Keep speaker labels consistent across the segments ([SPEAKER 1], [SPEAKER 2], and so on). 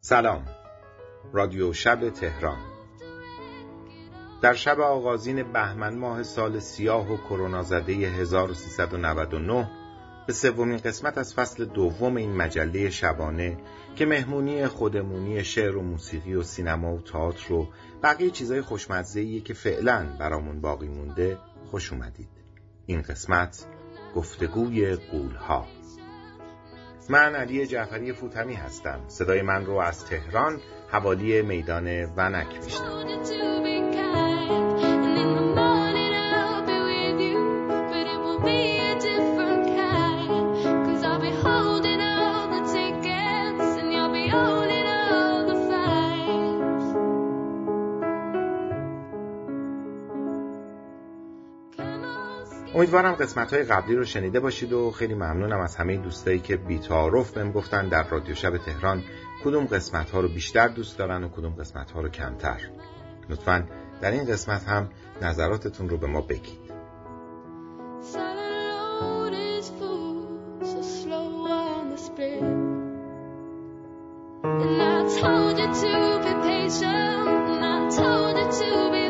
[SPEAKER 1] سلام. رادیو شب تهران. در شب آغازین بهمن ماه سال سیاه و کرونا زده 1399 به سومین قسمت از فصل دوم این مجله شبانه که مهمونی خودمونی شعر و موسیقی و سینما و تئاتر و بقیه چیزای خوشمزه‌ایه که فعلا برامون باقی مونده خوش اومدید. این قسمت گفتگوی قولها. من علی جعفری فوتمی هستم. صدای من رو از تهران حوالی میدان ونک میشنم امیدوارم قسمت های قبلی رو شنیده باشید و خیلی ممنونم از همه دوستایی که بیتعارف بهم گفتن در رادیو شب تهران کدوم قسمت ها رو بیشتر دوست دارن و کدوم قسمت ها رو کمتر. لطفا در این قسمت هم نظراتتون رو به ما بگید. ترانه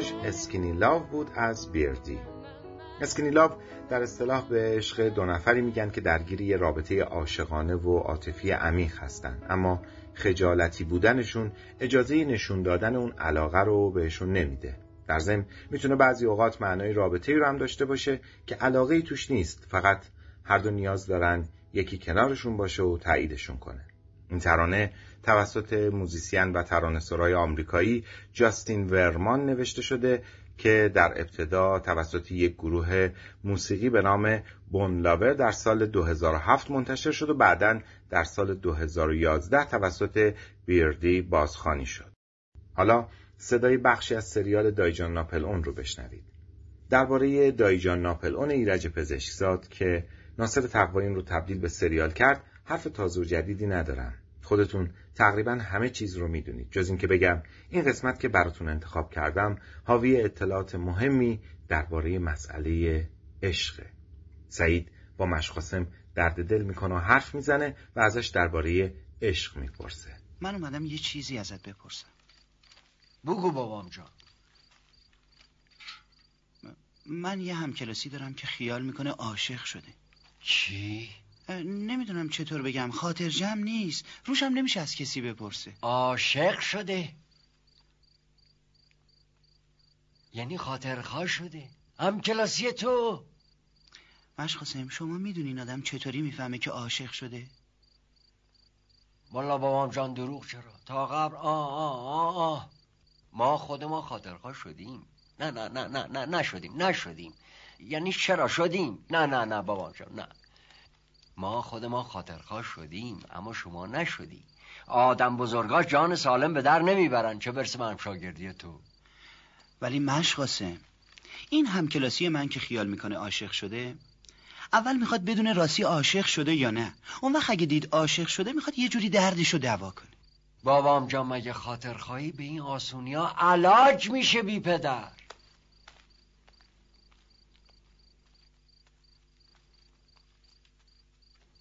[SPEAKER 1] تیتراژ اسکینی لاو بود از بیردی اسکینی لاو در اصطلاح به عشق دو نفری میگن که درگیری یه رابطه عاشقانه و عاطفی عمیق هستن. اما خجالتی بودنشون اجازه نشون دادن اون علاقه رو بهشون نمیده. در ضمن می‌تونه بعضی اوقات معنای رابطه رو هم داشته باشه که علاقه ای توش نیست. فقط هر دو نیاز دارن یکی کنارشون باشه و تاییدشون کنه. این ترانه توسط موزیسین و ترانه‌سرای آمریکایی جاستین ورمان نوشته شده که در ابتدا توسط یک گروه موسیقی به نام بون لاور در سال 2007 منتشر شد و بعدا در سال 2011 توسط بیردی بازخوانی شد. حالا صدای بخشی از سریال دایجان ناپل اون رو بشنوید. درباره دایجان ناپل اون ایرج پزشکزاد که ناصر تقوایین رو تبدیل به سریال کرد حرف تازه و جدیدی ندارم. خودتون تقریبا همه چیز رو می‌دونید. جز اینکه بگم این قسمت که براتون انتخاب کردم حاوی اطلاعات مهمی درباره مسئله عشق سعید با مشقاسم درد دل می‌کنه و حرف می‌زنه و ازش درباره عشق می‌پرسه.
[SPEAKER 2] من اومدم یه چیزی ازت بپرسم.
[SPEAKER 3] بگو بابام جان.
[SPEAKER 2] من یه همکلاسی دارم که خیال می‌کنه عاشق شده.
[SPEAKER 3] چی؟
[SPEAKER 2] نمی‌دونم چطور بگم. خاطر جمع نیست. روشم نمیشه از کسی بپرسه.
[SPEAKER 3] عاشق شده. یعنی خاطرخواه شده. هم کلاسی تو.
[SPEAKER 2] مشخصم شما می‌دونین آدم چطوری می‌فهمه که عاشق شده؟
[SPEAKER 3] والا بابام جان دروغ چرا؟ تا قبل آه آه آه آه. ما خود ما خاطرخواه شدیم. نه نه نه نه نه نشدیم نشدیم. یعنی چرا شدیم؟ نه نه نه بابام جان نه. ما خود ما خاطرخواه شدیم اما شما نشدی. آدم بزرگا جان سالم به در نمی‌برن. چه برسه من شاگردی تو؟
[SPEAKER 2] ولی مشقاسم این همکلاسی من که خیال می‌کنه عاشق شده؟ اول می‌خواد بدون راستی عاشق شده یا نه؟ اون وقت اگه دید عاشق شده می‌خواد یه جوری دردشو دوا کنه.
[SPEAKER 3] بابام جان مگه خاطر خواهی به این آسونیا علاج میشه بی پدر؟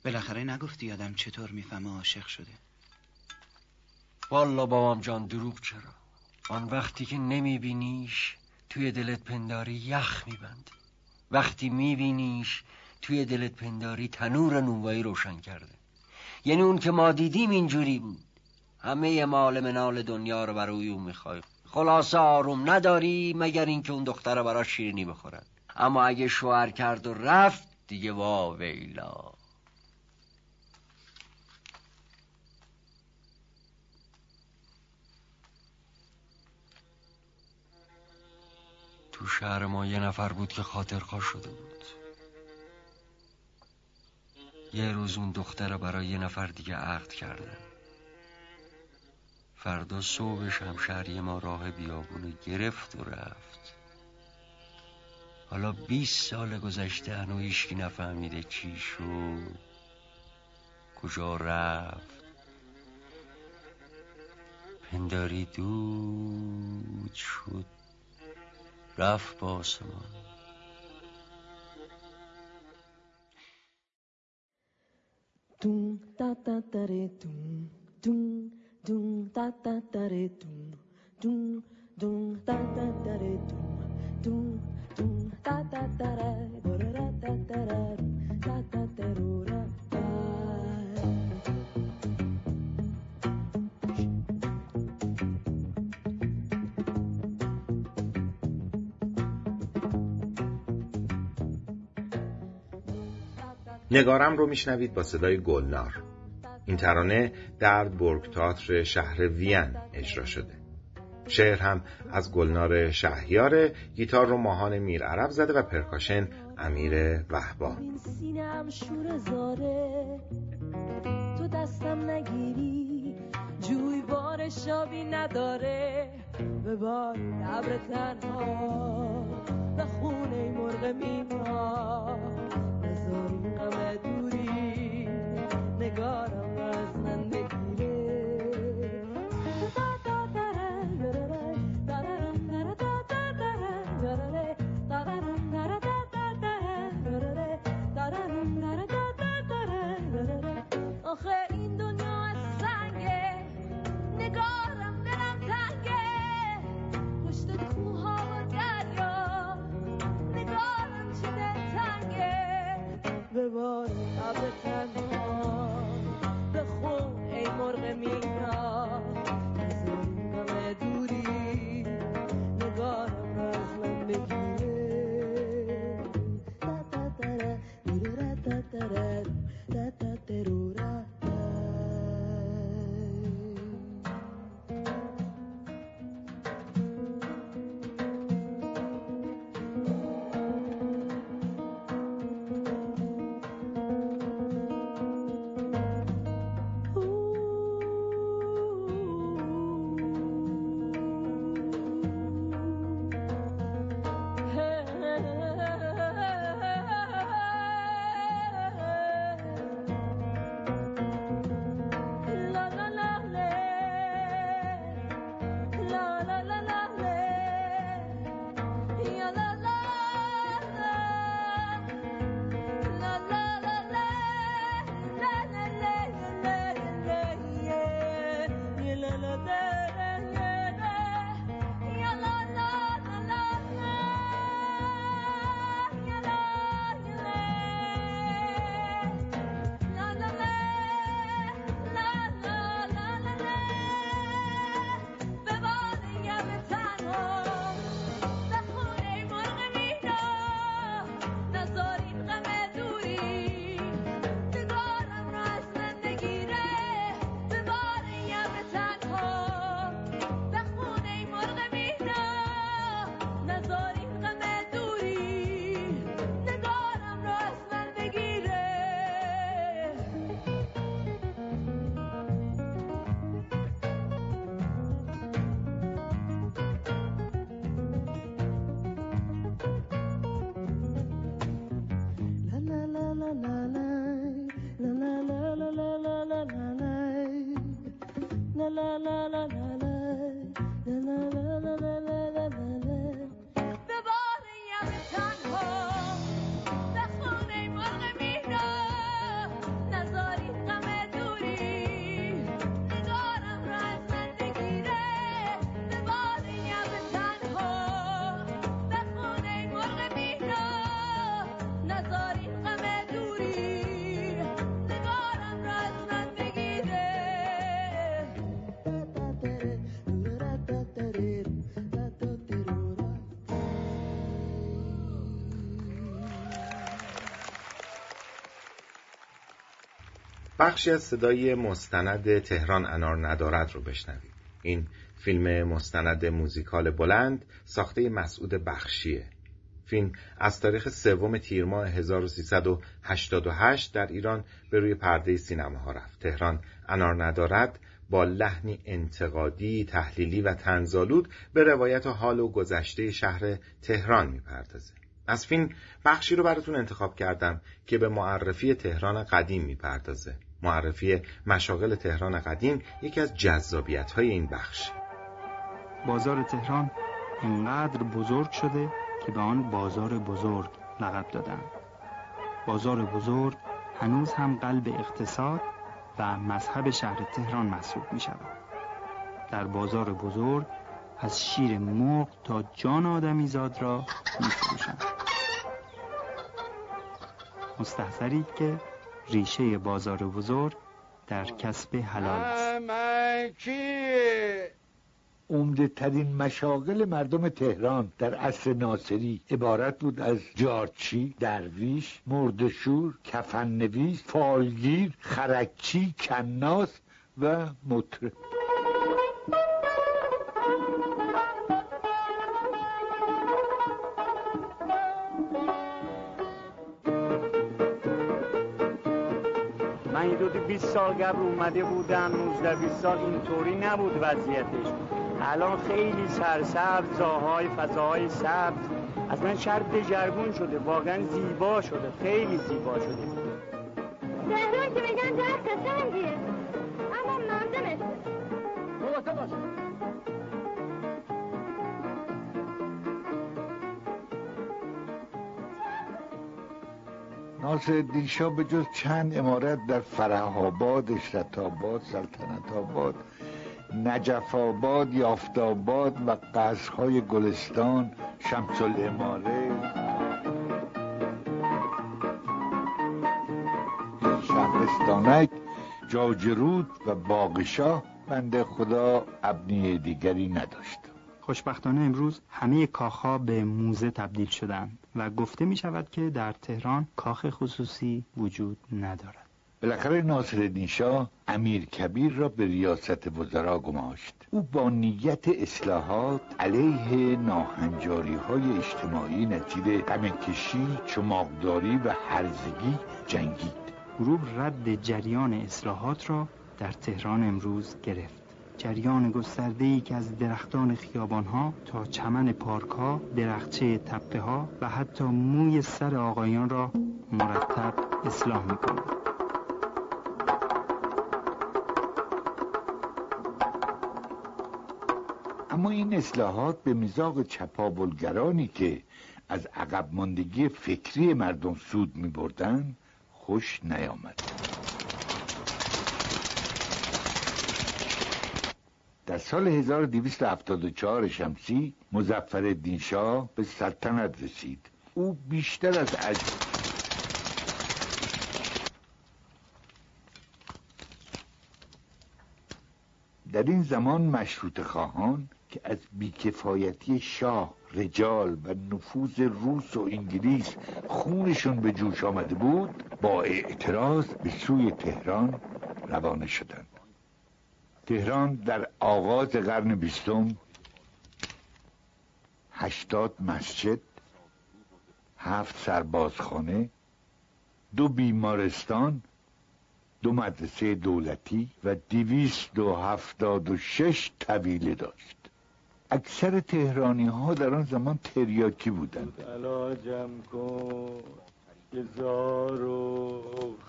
[SPEAKER 2] بالاخره نگفتی آدم چطور می‌فهمه عاشق شده.
[SPEAKER 3] والا بابام جان دروغ چرا؟ آن وقتی که نمیبینیش توی دلت پنداری یخ میبنده وقتی میبینیش توی دلت پنداری تنور نونوایی روشن کرده. یعنی اون که ما دیدیم اینجوری بود. همه مال منال دنیا رو برای او می‌خوای خلاصه آروم نداری مگر اینکه اون دختر برای شیرینی بخورد اما اگه شوهر کرد و رفت دیگه وا ویلا. تو شهر ما یه نفر بود که خاطرخواه شده بود. یه روز اون دختر برای یه نفر دیگه عقد کردن فردا صبحش شهری ما راه بیابونو گرفت و رفت. حالا 20 سال گذشته هنو هیچکی نفهمیده چی شد کجا رفت. پنداری دود شد رفت با آسمان
[SPEAKER 4] Dum da da da re dum dum dum da da da re dum dum dum da da da re dum dum dum da da da re do ra da da ra da da da ro ra
[SPEAKER 1] نگارم رو میشنوید با صدای گلنار. این ترانه در برگ تاتر شهر وین اجرا شده. شعر هم از گلنار شهیار گیتار رو ماهان میر عرب زده و پرکاشن امیر وحبا
[SPEAKER 4] تو دستم نگیری جوی بار شابی نداره. به بار عبر تنها به خونه مرغ میما غم دوری نگارم worry.
[SPEAKER 1] بخشی از صدای مستند تهران انار ندارد رو بشنوید این فیلم مستند موزیکال بلند ساخته مسعود بخشیه فیلم از تاریخ سوم تیر ماه 1388 در ایران به روی پرده سینماها رفت تهران انار ندارد با لحنی انتقادی، تحلیلی و تنزالود به روایت حال و گذشته شهر تهران می‌پردازه. از فیلم بخشی رو براتون انتخاب کردم که به معرفی تهران قدیم می‌پردازه. معرفی مشاغل تهران قدیم یکی از جذابیت های این بخش.
[SPEAKER 5] بازار تهران اینقدر بزرگ شده که به آن بازار بزرگ لقب دادن. بازار بزرگ هنوز هم قلب اقتصاد و مذهب شهر تهران محسوب می شود. در بازار بزرگ از شیر مرغ تا جان آدمیزاد را می فروشند. مستحضرید که ریشه بازار بزرگ در کسب حلال است.
[SPEAKER 6] عمده ترین مشاغل مردم تهران در عصر ناصری عبارت بود از جارچی، درویش، مردشور، کفننویس، فالگیر، خرکچی، کناس و مطرب
[SPEAKER 7] 20 سال قبل اومده بودم 19 20 سال اینطوری نبود وضعیتش. الان خیلی سرسبز زاهای فضاهای سبز. از من شهر دژرگون شده واقعا زیبا شده خیلی زیبا شده.
[SPEAKER 8] تهران که میگن جهر قشنگیه. اما مرده مثل
[SPEAKER 6] ناصر شاه به جز چند امارت در فرح آباد، اشرت آباد، سلطنت آباد نجف آباد، یافت آباد و قصرهای گلستان، شمس الاماره شهرستانک، جاجرود و باغشاه بنده خدا ابنی دیگری نداشت
[SPEAKER 5] خوشبختانه امروز همه کاخها به موزه تبدیل شدند و گفته می شود که در تهران کاخ خصوصی وجود ندارد.
[SPEAKER 6] بالاخره ناصر شاه امیر کبیر را به ریاست وزرا گماشت. او با نیت اصلاحات علیه ناهنجاری های اجتماعی نتیجه غمکشی چماقداری و هرزگی جنگید.
[SPEAKER 5] گروه رد جریان اصلاحات را در تهران امروز گرفت. جریان گسترده ای که از درختان خیابان ها تا چمن پارک ها درختچه تپه ها و حتی موی سر آقایان را مرتب اصلاح می
[SPEAKER 6] اما این اصلاحات به میزاق چپابلگرانی که از عقب ماندگی فکری مردم سود می خوش نیامد. در سال 1274 شمسی مزفر شاه به سلطنت رسید. او بیشتر از عج... در این زمان مشروط خواهان که از بیکفایتی شاه رجال و نفوذ روس و انگلیس خونشون به جوش آمده بود با اعتراض به سوی تهران روانه شدند. تهران در آغاز قرن بیستم هشتاد مسجد هفت سربازخانه دو بیمارستان دو مدرسه دولتی و دیویست و هفتاد و شش طویله داشت. اکثر تهرانی ها در آن زمان تریاکی بودند.
[SPEAKER 7] زار و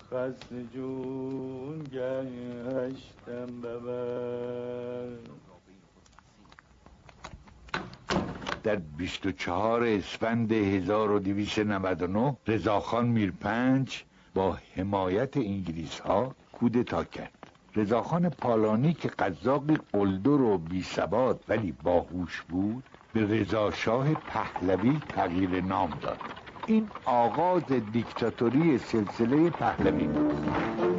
[SPEAKER 7] خسن جون گشتم ببر.
[SPEAKER 6] در 24 اسفند 1299 رضاخان میرپنج با حمایت انگلیس ها کودتا کرد. رضاخان پالانی که قزاقی قلدر و بی ولی باهوش بود به رضاشاه پهلوی تغییر نام داد. این آغاز دیکتاتوری سلسله پهلوی. بود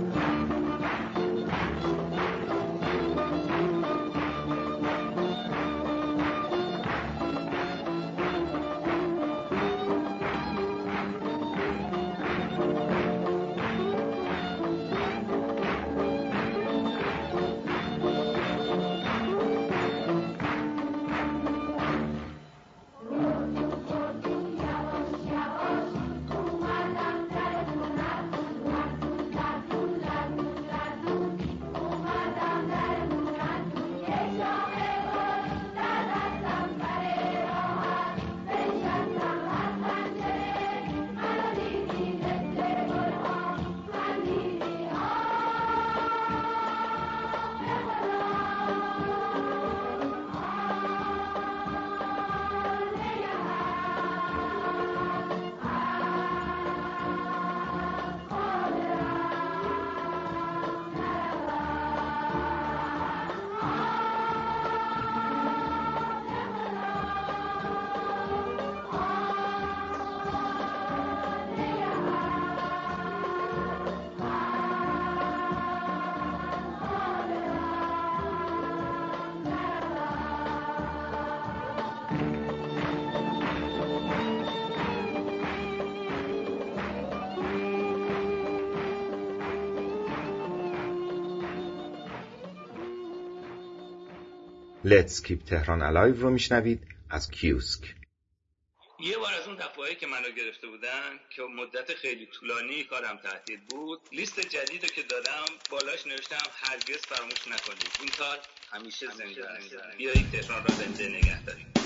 [SPEAKER 1] Let's Keep تهران Alive رو میشنوید از کیوسک.
[SPEAKER 9] یه بار از اون دفعه که منو گرفته بودن که مدت خیلی طولانی کارم تهدید بود لیست جدید رو که دادم بالاش نوشتم هرگز فراموش نکنید. این کار همیشه زنده است. بیایید تهران را زنده نگه داریم.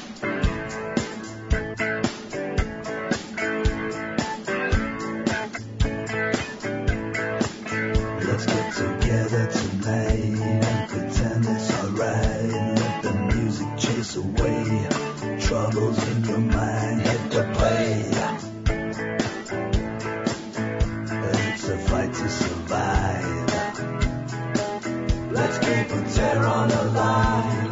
[SPEAKER 10] Your mind. Hit the play. It's a fight to survive. Let's keep a Tehran alive.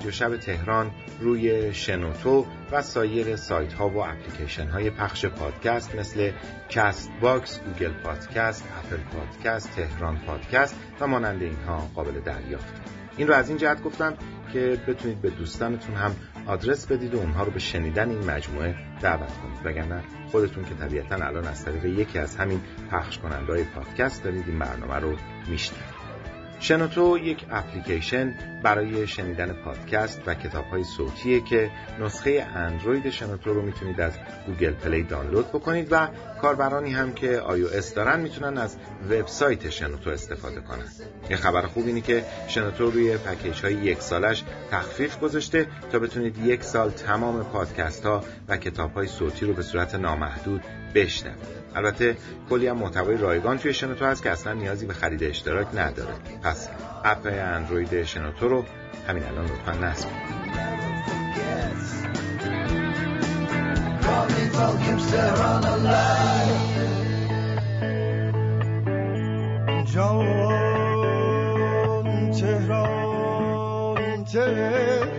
[SPEAKER 1] رادیو شب تهران روی شنوتو و سایر سایت ها و اپلیکیشن های پخش پادکست مثل Castbox، Google Podcast، Apple Podcast، تهران پادکست و مانند اینها قابل دریافت. این رو از این جهت گفتم که بتونید به دوستانتون هم آدرس بدید و اونها رو به شنیدن این مجموعه دعوت کنید وگرنه خودتون که طبیعتا الان از طریق یکی از همین پخش کننده های پادکست دارید این برنامه رو میشنوید شنوتو یک اپلیکیشن برای شنیدن پادکست و کتاب های صوتیه که نسخه اندروید شنوتو رو می‌تونید از Google Play دانلود بکنید و کاربرانی هم که آی دارن می‌تونن از وبسایت شنوتو استفاده کنن. یه خبر خوب اینه که شنوتو روی پکیج های یک سالش تخفیف گذاشته تا بتونید یک سال تمام پادکست ها و کتاب های صوتی رو به صورت نامحدود بشنوید. البته کلی هم محتوای رایگان توی شنوتو هست که اصلا نیازی به خرید اشتراک نداره. پس اپ اندروید شنوتو رو همین الان لطفا نصب
[SPEAKER 10] جان تهران تهران.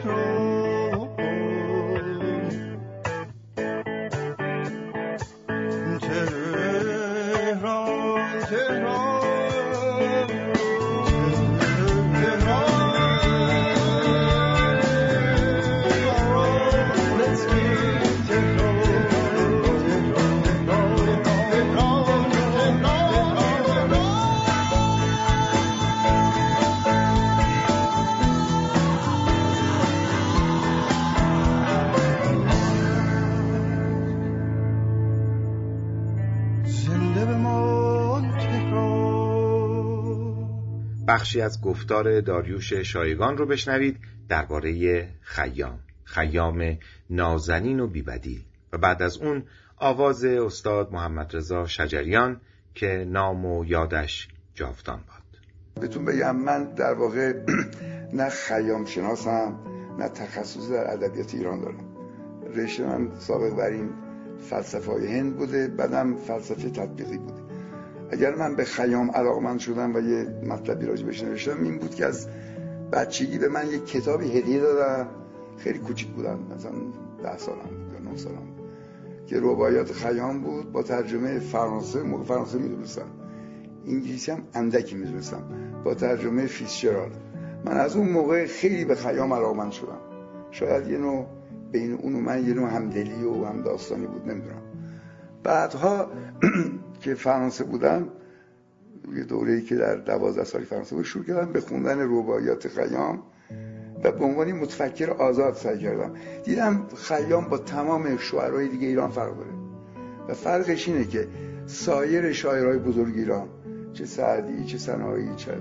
[SPEAKER 1] بخشی از گفتار داریوش شایگان رو بشنوید درباره خیام خیام نازنین و بیبدیل. و بعد از اون آواز استاد محمد رضا شجریان که نام و یادش جاودان باد.
[SPEAKER 11] بهتون بگم من در واقع نه خیام شناسم نه تخصص در ادبیات ایران دارم. رشته من سابق بر این فلسفه های هند بوده بعدم فلسفه تطبیقی بوده. اگر من به خیام علاقمند شدم و یه مطلبی راجع بهش نوشتم این بود که از بچگی به من یک کتابی هدیه دادن. خیلی کوچیک بودم مثلا ده سالم بود یا نه سالم که رباعیات خیام بود با ترجمه فرانسه موقع فرانسه می‌دونستم. انگلیسی هم اندکی می‌دونستم. با ترجمه فیسچرال من از اون موقع خیلی به خیام علاقمند شدم. شاید یه نوع بین اون و من یه نوع همدلی و هم داستانی بود نمی‌دونم. بعدها که فرانسه بودم یه دوره‌ای که در دوازده سالی فرانسه بود شروع کردم به خوندن رباعیات خیام و به عنوان متفکر آزاد سعی کردم. دیدم خیام با تمام شاعرای دیگه ایران فرق داره. و فرقش اینه که سایر شاعرای بزرگ ایران چه سعدی چه سنایی چه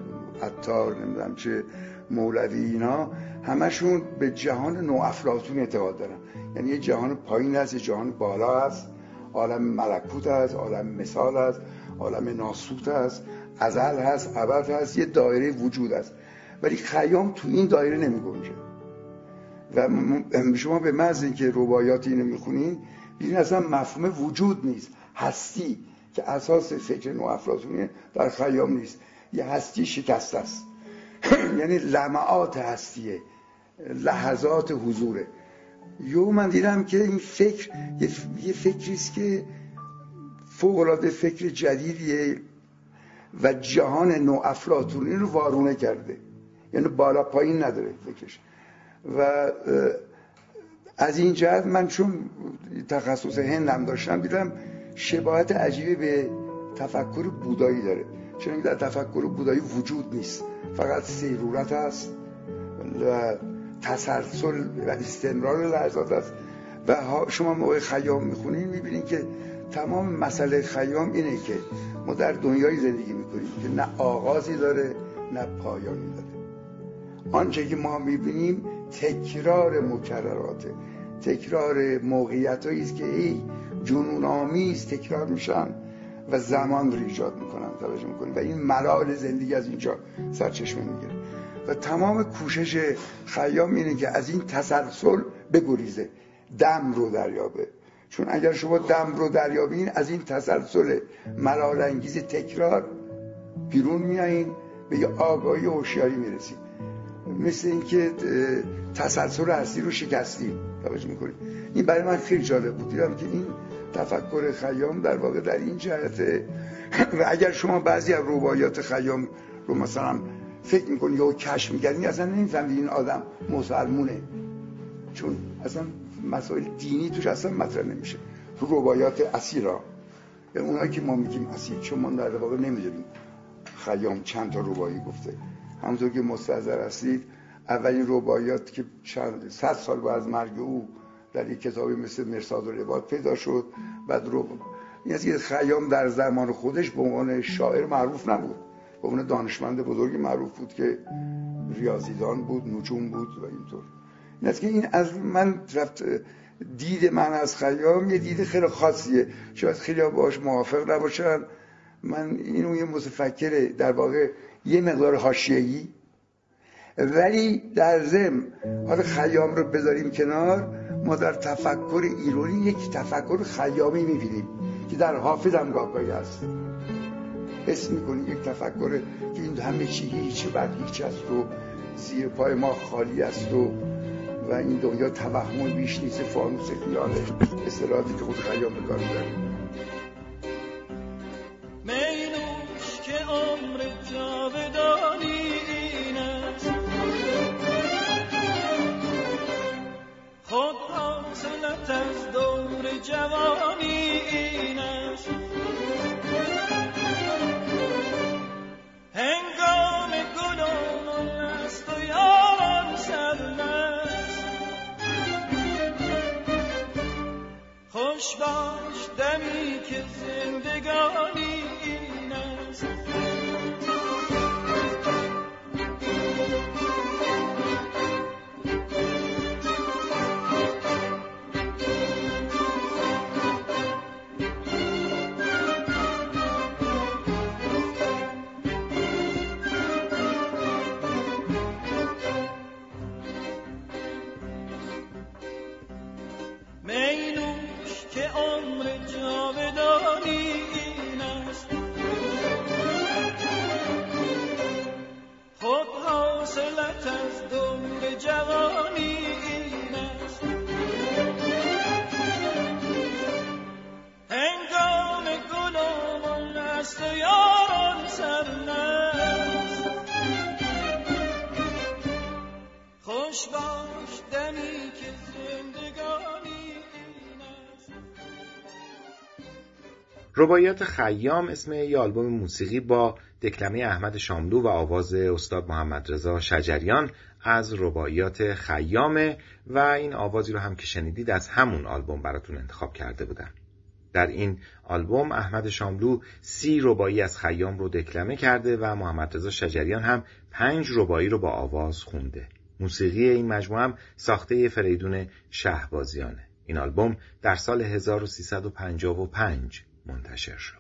[SPEAKER 11] عطار نمی‌دونم چه مولوی اینا همشون به جهان نوافلاطون اعتقاد دارن. یعنی یه جهان پایین هست یه جهان بالا هست. عالم ملکوت هست عالم مثال هست عالم ناسوت هست ازل هست ابد هست یه دایره وجود هست ولی خیام تو این دایره نمی گنجه و شما به محض اینکه رباعیات اینو می‌خونین ببینید اصلا مفهوم وجود نیست. هستی که اساس فکر نو افلاطونی در خیام نیست. یه هستی شکسته است. یعنی لمعات هستیه. لحظات حضوره. یو من دیدم که این فکر یه فکری است که فوق فکر جدیدیه و جهان نو افلاطونی رو وارونه کرده. یعنی بالا پایین نداره فکرش. و از این جهت من چون تخصص هندم داشتم دیدم شباهت عجیبی به تفکر بودایی داره. چون در تفکر بودایی وجود نیست. فقط سیرورت است و تسلسل و استمرار لحظات است. و شما موقع خیام می‌خونین می‌بینین که تمام مسئله خیام اینه که ما در دنیای زندگی می‌کنیم که نه آغازی داره نه پایانی داره. آنچه که ما می‌بینیم تکرار مکرراته تکرار موقعیت است که ای جنون آمیز تکرار میشن و زمان رو ایجاد می‌کنن. توجه می‌کنن و این ملال زندگی از اینجا سرچشمه می‌گیره. تمام کوشش خیام اینه که از این تسلسل بگریزه. دم رو دریابه. چون اگر شما دم رو دریابین از این تسلسل ملال انگیز تکرار بیرون میایین به یه آگاهی هوشیاری می‌رسید مثل اینکه تسلسل هستی رو شکستیم. توجه می‌کنید این برای من خیلی جالب بود. دیدم که این تفکر خیام در واقع در این جهته و اگر شما بعضی از روایات خیام رو مثلا فکر می‌کنی یا کشف می‌کردین اصلا نمی‌فهمید این آدم مسلمونه. چون اصلا مسائل دینی توش اصلا مطرح نمیشه. تو روایات اسیرا یعنی اونایی که ما میگیم اسیر چون ما در واقع نمی‌دونیم. خیام چند تا روایی گفته. همونطور که مستحضر هستید اولین روایات که چند صد سال بعد از مرگ او در یک کتابی مثل مرساد و رواد پیدا شد. بعد رو این از خیام در زمان خودش به عنوان شاعر معروف نبود. به عنوان دانشمند بزرگی معروف بود که ریاضیدان بود نجوم بود و اینطور. این که این از من رفت دید من از خیام یه دید خیلی خاصیه. شاید خیلی باش موافق نباشن. من اینو یه متفکر در واقع یه مقدار حاشیه‌ای. ولی در ضمن حالا خیام رو بذاریم کنار ما در تفکر ایرانی یک تفکر خیامی می‌بینیم که در حافظ هم گاهگاهی هست. اسم می‌کنیم یک تفکر که این همه چی هیچ بعد هیچ است و زیر پای ما خالی است و و این دنیا توهم بیش نیست فانوس خیاله. اصطلاحاتی که خود خیام به کار
[SPEAKER 12] حاصلت از دور جوانی این است. هنگام گلان است و یاران سرمست خوش باش دمی که زندگانی این است. حاصلت از دور جوانی این است. هنگام گل و است و یاران سرمست خوش باش دمی که زندگانی
[SPEAKER 1] رباعیات خیام اسم یه آلبوم موسیقی با دکلمه احمد شاملو و آواز استاد محمد رضا شجریان از رباعیات خیامه و این آوازی رو هم که شنیدید از همون آلبوم براتون انتخاب کرده بودم در این آلبوم احمد شاملو سی ربایی از خیام رو دکلمه کرده و محمد رضا شجریان هم پنج ربایی رو با آواز خونده. موسیقی این مجموعه هم ساخته فریدون شهبازیانه. این آلبوم در سال 1355 منتشر شد.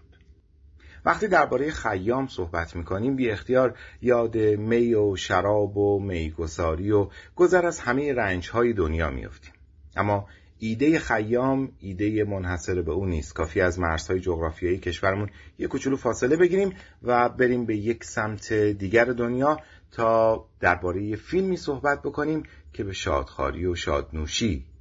[SPEAKER 1] وقتی درباره خیام صحبت می‌کنیم بی اختیار یاد می و شراب و میگساری و گذر از همه رنجهای دنیا میافتیم. اما ایده خیام ایده منحصر به اون نیست. کافی از مرزهای جغرافیایی کشورمون یک کوچولو فاصله بگیریم و بریم به یک سمت دیگر دنیا تا درباره فیلمی صحبت بکنیم که به شادخاری و شادنوشی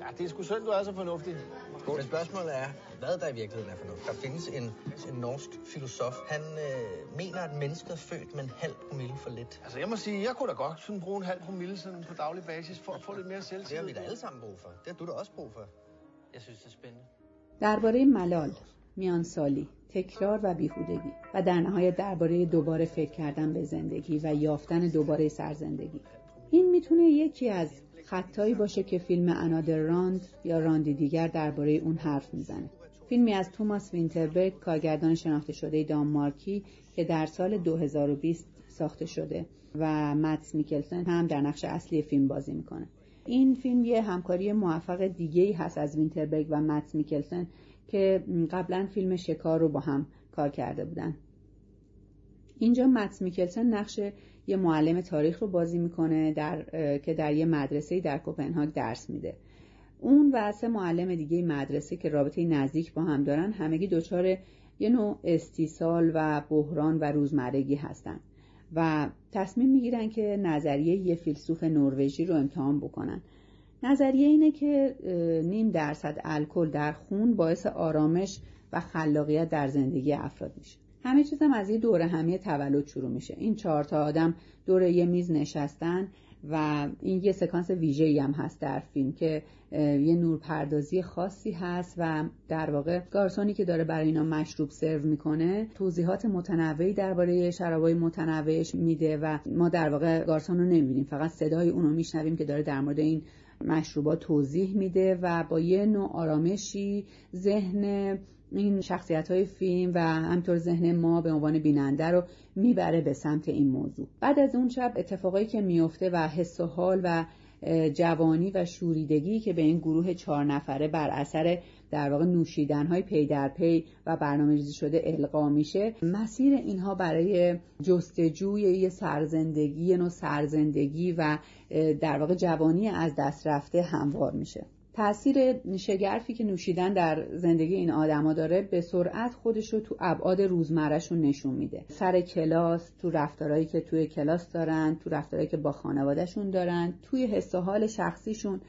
[SPEAKER 13] Øh,
[SPEAKER 14] ja, det er
[SPEAKER 13] sgu synd, du er så fornuftig.
[SPEAKER 14] Men spørgsmålet er, hvad der i virkeligheden er for noget. Der findes en, en norsk filosof. Han øh, mener, at mennesket er født med en halv promille for lidt.
[SPEAKER 13] Altså, jeg må sige, jeg kunne da godt sådan bruge en halv promille sådan på daglig basis for at få lidt mere selvtillid.
[SPEAKER 14] Det har vi da alle sammen brug for. Det har du da også brug for. Jeg synes, det er spændende.
[SPEAKER 15] درباره ملال، میانسالی، تکرار و بیهودگی و در نهایت درباره دوباره فکر کردن به زندگی و یافتن دوباره سرزندگی. این می‌تونه یکی از خطایی باشه که فیلم Another Round یا راندی دیگر درباره اون حرف می‌زنه. فیلمی از توماس وینتربرگ کارگردان شناخته شده دانمارکی که در سال 2020 ساخته شده و متس میکلسن هم در نقش اصلی فیلم بازی می‌کنه. این فیلم یه همکاری موفق دیگه ای هست از وینتربرگ و متس میکلسن که قبلا فیلم شکار رو با هم کار کرده بودن. اینجا متس میکلسن نقش یه معلم تاریخ رو بازی می‌کنه در که در یه مدرسه در کوپنهاگ درس میده. اون و سه معلم دیگه مدرسه که رابطه نزدیک با هم دارن همگی دچار یه نوع استیصال و بحران و روزمرگی هستن و تصمیم می‌گیرن که نظریه یه فیلسوف نروژی رو امتحان بکنن. نظریه اینه که نیم درصد الکل در خون باعث آرامش و خلاقیت در زندگی افراد میشه. همه چیز هم از یه دوره همی تولد شروع میشه. این چهار تا آدم دور یه میز نشستن و این یه سکانس ویژه هم هست در فیلم که یه نورپردازی خاصی هست و در واقع گارسونی که داره برای اینا مشروب سرو می‌کنه توضیحات متنوعی درباره شرابای متنوعش میده و ما در واقع گارسون رو نمی‌بینیم. فقط صدای اونو میشنویم که داره در مورد این مشروبات توضیح میده و با یه نوع آرامشی ذهن این شخصیت های فیلم و همطور ذهن ما به عنوان بیننده رو می‌بره به سمت این موضوع. بعد از اون شب اتفاقایی که میفته و حس و حال و جوانی و شوریدگی که به این گروه چهار نفره بر اثر در واقع نوشیدن های پی در پی و برنامه ریزی شده القا میشه مسیر اینها برای جستجوی یه سرزندگی نوع سرزندگی و در واقع جوانی از دست رفته هموار میشه. تاثیر شگرفی که نوشیدن در زندگی این آدما داره به سرعت خودش رو تو ابعاد روزمرهشون نشون میده. سر کلاس تو رفتارهایی که توی کلاس دارن تو رفتارهایی که با خانوادهشون دارن توی حس و حال شخصیشون.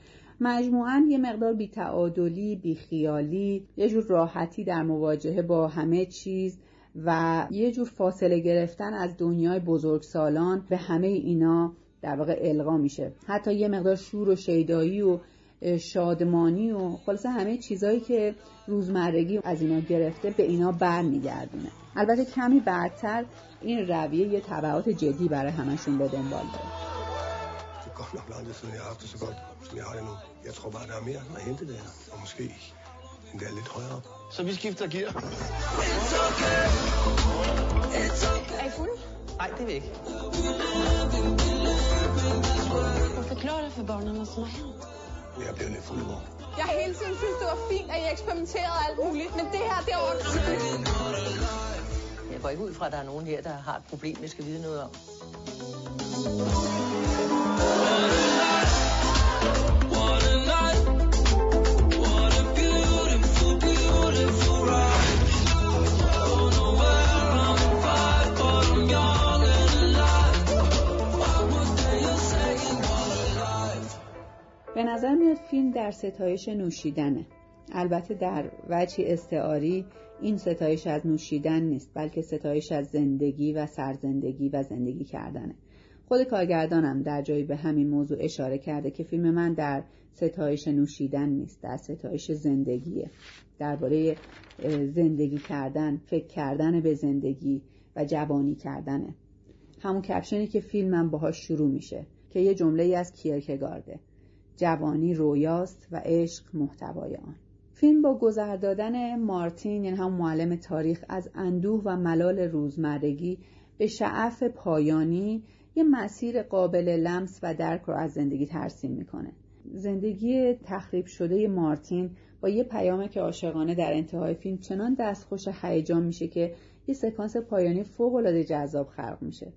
[SPEAKER 15] مجموعا یه مقدار بیتعادلی بیخیالی یه جور راحتی در مواجهه با همه چیز و یه جور فاصله گرفتن از دنیای بزرگسالان به همه اینا در واقع القا میشه. حتی یه مقدار شور و شیدایی و شادمانی و خلاصه همه چیزهایی که روزمرگی از اینا گرفته به اینا بر میگردونه البته کمی بعدتر این رویه یه تبعات جدی برای همشون به دنبال داره
[SPEAKER 13] Förklara för barnen vad som har hänt. Jeg bliver lidt fuld i morgen.
[SPEAKER 16] Jeg har hele tiden synes det var fint, at I eksperimenterede alt muligt, men det her, det var
[SPEAKER 14] Jeg går ikke ud fra, at der er nogen her, der har et problem, vi skal vide noget om.
[SPEAKER 15] به نظر میاد فیلم در ستایش نوشیدنه. البته در وجهی استعاری این ستایش از نوشیدن نیست بلکه ستایش از زندگی و سرزندگی و زندگی کردنه. خود کارگردانم در جایی به همین موضوع اشاره کرده که فیلم من در ستایش نوشیدن نیست در ستایش زندگیه. درباره زندگی کردن فکر کردن به زندگی و جوانی کردنه. همون کپشنی که فیلمم باهاش شروع میشه که یه جمله از کیرکگارده. جوانی رویاست و عشق محتوای آن. فیلم با گذر دادن مارتین یعنی هم معلم تاریخ از اندوه و ملال روزمرگی به شعف پایانی یه مسیر قابل لمس و درک رو از زندگی ترسیم می‌کنه. زندگی تخریب شده مارتین با یه پیامه که عاشقانه در انتهای فیلم چنان دستخوش هیجان میشه که یه سکانس پایانی فوق العاده جذاب خلق میشه.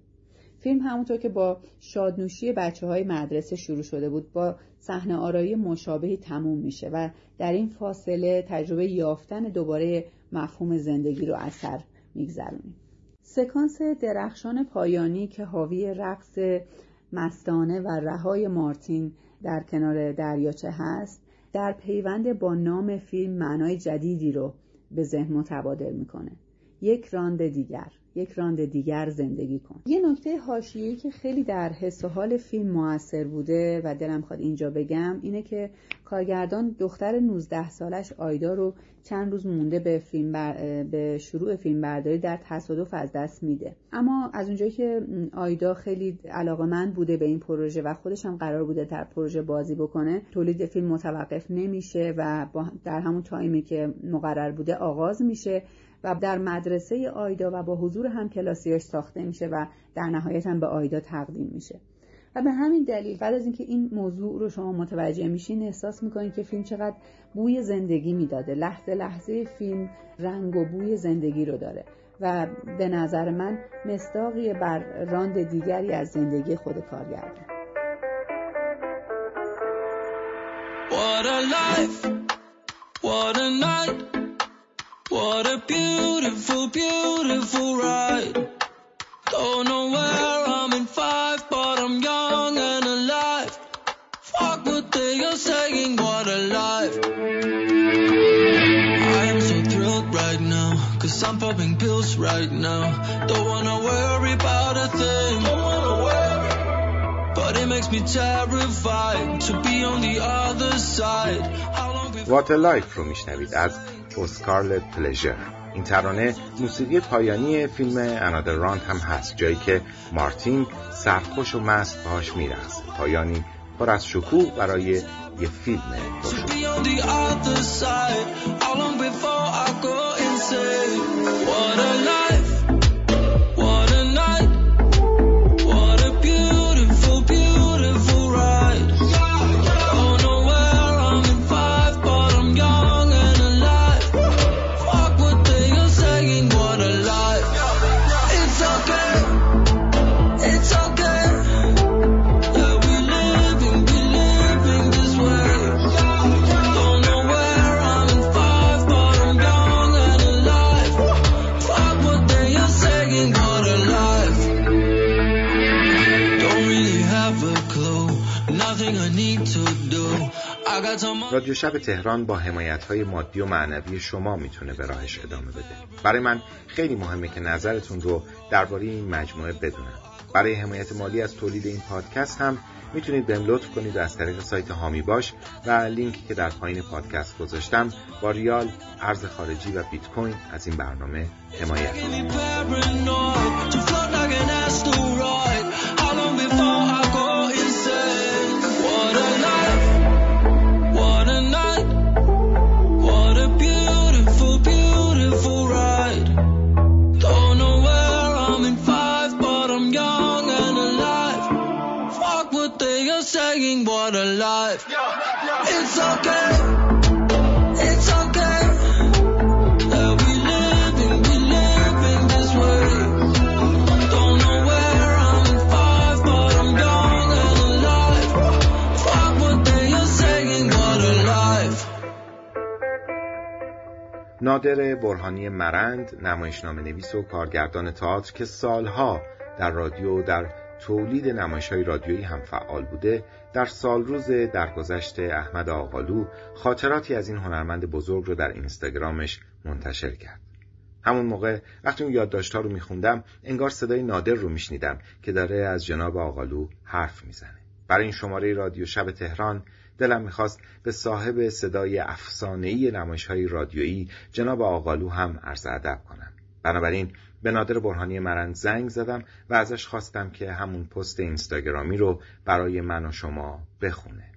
[SPEAKER 15] فیلم همونطور که با شادنوشی بچه های مدرسه شروع شده بود با صحنه آرایی مشابهی تموم میشه و در این فاصله تجربه یافتن دوباره مفهوم زندگی رو اثر میگذرونیم. سکانس درخشان پایانی که حاوی رقص مستانه و رهای مارتین در کنار دریاچه هست در پیوند با نام فیلم معنای جدیدی رو به ذهن متبادر می‌کنه. یک راند دیگر. یک راند دیگر زندگی کن. یه نکته حاشیه‌ای که خیلی در حس و حال فیلم موثر بوده و دلم خواد اینجا بگم اینه که کارگردان دختر 19 سالش آیدا رو چند روز مونده به فیلم به شروع فیلم برداری در تصادف از دست میده. اما از اونجایی که آیدا خیلی علاقمند بوده به این پروژه و خودش هم قرار بوده در پروژه بازی بکنه تولید فیلم متوقف نمیشه و در همون تایمی که مقرر بوده آغاز میشه. و در مدرسه آیدا و با حضور هم کلاسیاش ساخته میشه و در نهایت هم به آیدا تقدیم میشه. و به همین دلیل بعد از اینکه این موضوع رو شما متوجه میشین احساس می‌کنید که فیلم چقدر بوی زندگی می‌داده. لحظه لحظه فیلم رنگ و بوی زندگی رو داره. و به نظر من مستاقی بر راند دیگری از زندگی خود کارگردان
[SPEAKER 14] What a life, what a night, what a beautiful, beautiful ride. Don't know where I'm in five, but I'm young and alive. Fuck what they are saying, what a life. I am so thrilled right now, cause I'm popping pills right now. Don't wanna worry about a thing. Don't wanna worry. But it makes me terrified to be on the other side. How long
[SPEAKER 1] What a Life رو میشنوید از اسکارلت پلژر این ترانه موسیقی پایانی فیلم انادر راند هم هست جایی که مارتین سرخوش و مست باش میرقصه. پایانی پر از شکوه برای یه فیلم رادیو شب تهران با حمایت های مادی و معنوی شما می‌تونه به راهش ادامه بده. برای من خیلی مهمه که نظرتون رو درباره این مجموعه بدونم. برای حمایت مالی از تولید این پادکست هم می‌تونید بهم لطف کنید از طریق سایت هامی باش و لینکی که در پایین پادکست گذاشتم با ریال ارز خارجی و بیت کوین از این برنامه حمایت.
[SPEAKER 14] They are saying, what a life.
[SPEAKER 1] نادر برهانی مرند نمایشنامه نویس و کارگردان تئاتر که سالها در رادیو در تولید نمایش های رادیویی هم فعال بوده در سال روز درگذشت احمد آقالو خاطراتی از این هنرمند بزرگ رو در اینستاگرامش منتشر کرد. همون موقع وقتی اون یادداشت‌ها رو میخوندم انگار صدای نادر رو میشنیدم که داره از جناب آقالو حرف می‌زنه. برای این شماره رادیو شب تهران دلم می‌خواست به صاحب صدای افسانه‌ای نمایش‌های رادیویی جناب آقالو هم عرض ادب کنم. بنابراین به نادر برهانی مرند زنگ زدم و ازش خواستم که همون پست اینستاگرامی رو برای من و شما بخونه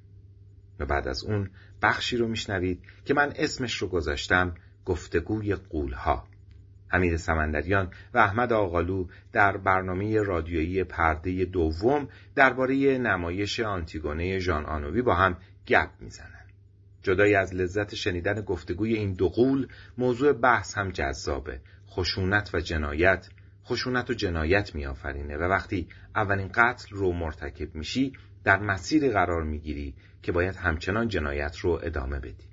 [SPEAKER 1] و بعد از اون بخشی رو میشنوید که من اسمش رو گذاشتم گفتگوی قولها حمید سمندریان و احمد آقالو در برنامه رادیویی پرده دوم درباره نمایش آنتیگونه ژان آنوی با هم گپ می‌زنن. جدای از لذت شنیدن گفتگوی این دو قول موضوع بحث هم جذابه. خشونت و جنایت خشونت و جنایت میآفرینه و وقتی اولین قتل رو مرتکب میشی در مسیری قرار می‌گیری که باید همچنان جنایت رو ادامه بدی.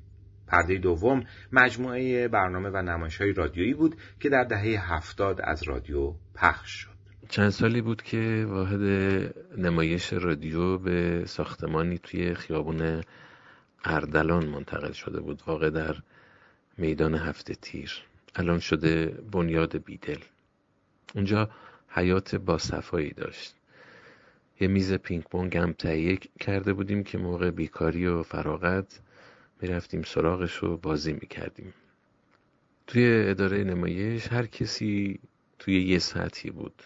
[SPEAKER 1] پرده دوم مجموعه برنامه و نمایش های رادیویی بود که در دهه هفتاد از رادیو پخش شد
[SPEAKER 17] چند سالی بود که واحد نمایش رادیو به ساختمانی توی خیابون اردلان منتقل شده بود واقع در میدان هفت تیر. الان شده بنیاد بیدل. اونجا حیاط با صفایی داشت. یه میز پینگ پونگ هم تهیه کرده بودیم که موقع بیکاری و فراغت می‌رفتیم سراغش و بازی می‌کردیم. توی اداره نمایش هر کسی توی یه سطحی بود.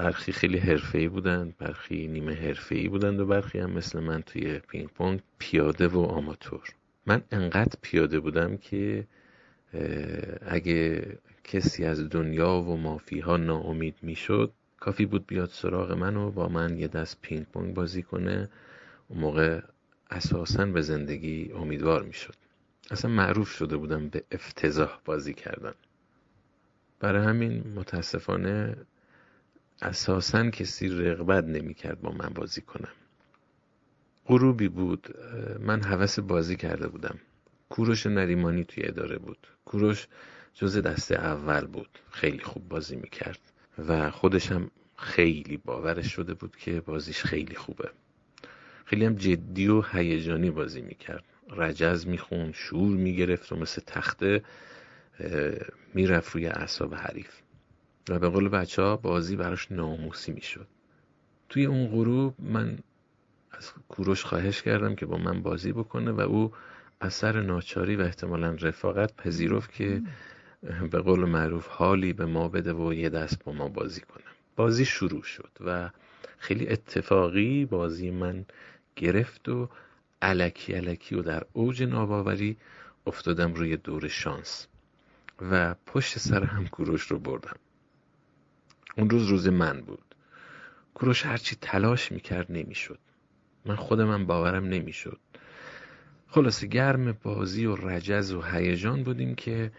[SPEAKER 17] برخی خیلی حرفه‌ای بودند برخی نیمه حرفه‌ای بودند و برخی هم مثل من توی پینگ پونگ پیاده و آماتور. من انقدر پیاده بودم که اگه کسی از دنیا و مافیها ناامید می‌شد کافی بود بیاد سراغ من و با من یه دست پینگ پونگ بازی کنه. اون موقع اساسا به زندگی امیدوار می‌شد. اصلا معروف شده بودم به افتضاح بازی کردن. برای همین متاسفانه اساسا کسی رغبت نمی‌کرد با من بازی کنم. غروبی بود من حوس بازی کرده بودم. کوروش نریمانی توی اداره بود. کوروش جز دسته اول بود خیلی خوب بازی می‌کرد و خودش هم خیلی باورش شده بود که بازیش خیلی خوبه. خیلی هم جدی و هیجانی بازی می‌کرد. رجز میخون شور می‌گرفت و مثل تخته می‌رفت روی اعصاب حریف. و به قول بچه ها بازی براش ناموسی می‌شد. توی اون غروب من از کوروش خواهش کردم که با من بازی بکنه و او اثر ناچاری و احتمالا رفاقت پذیرفت که به قول معروف حالی به ما بده و یه دست با ما بازی کنه. بازی شروع شد و خیلی اتفاقی بازی من گرفت و علکی علکی و در اوج ناباوری افتادم روی دور شانس و پشت سر هم کوروش رو بردم. اون روز روز من بود. کوروش هرچی تلاش می‌کرد نمی‌شد. من خودم باورم نمی‌شد. خلاصه گرم بازی و رجز و هیجان بودیم که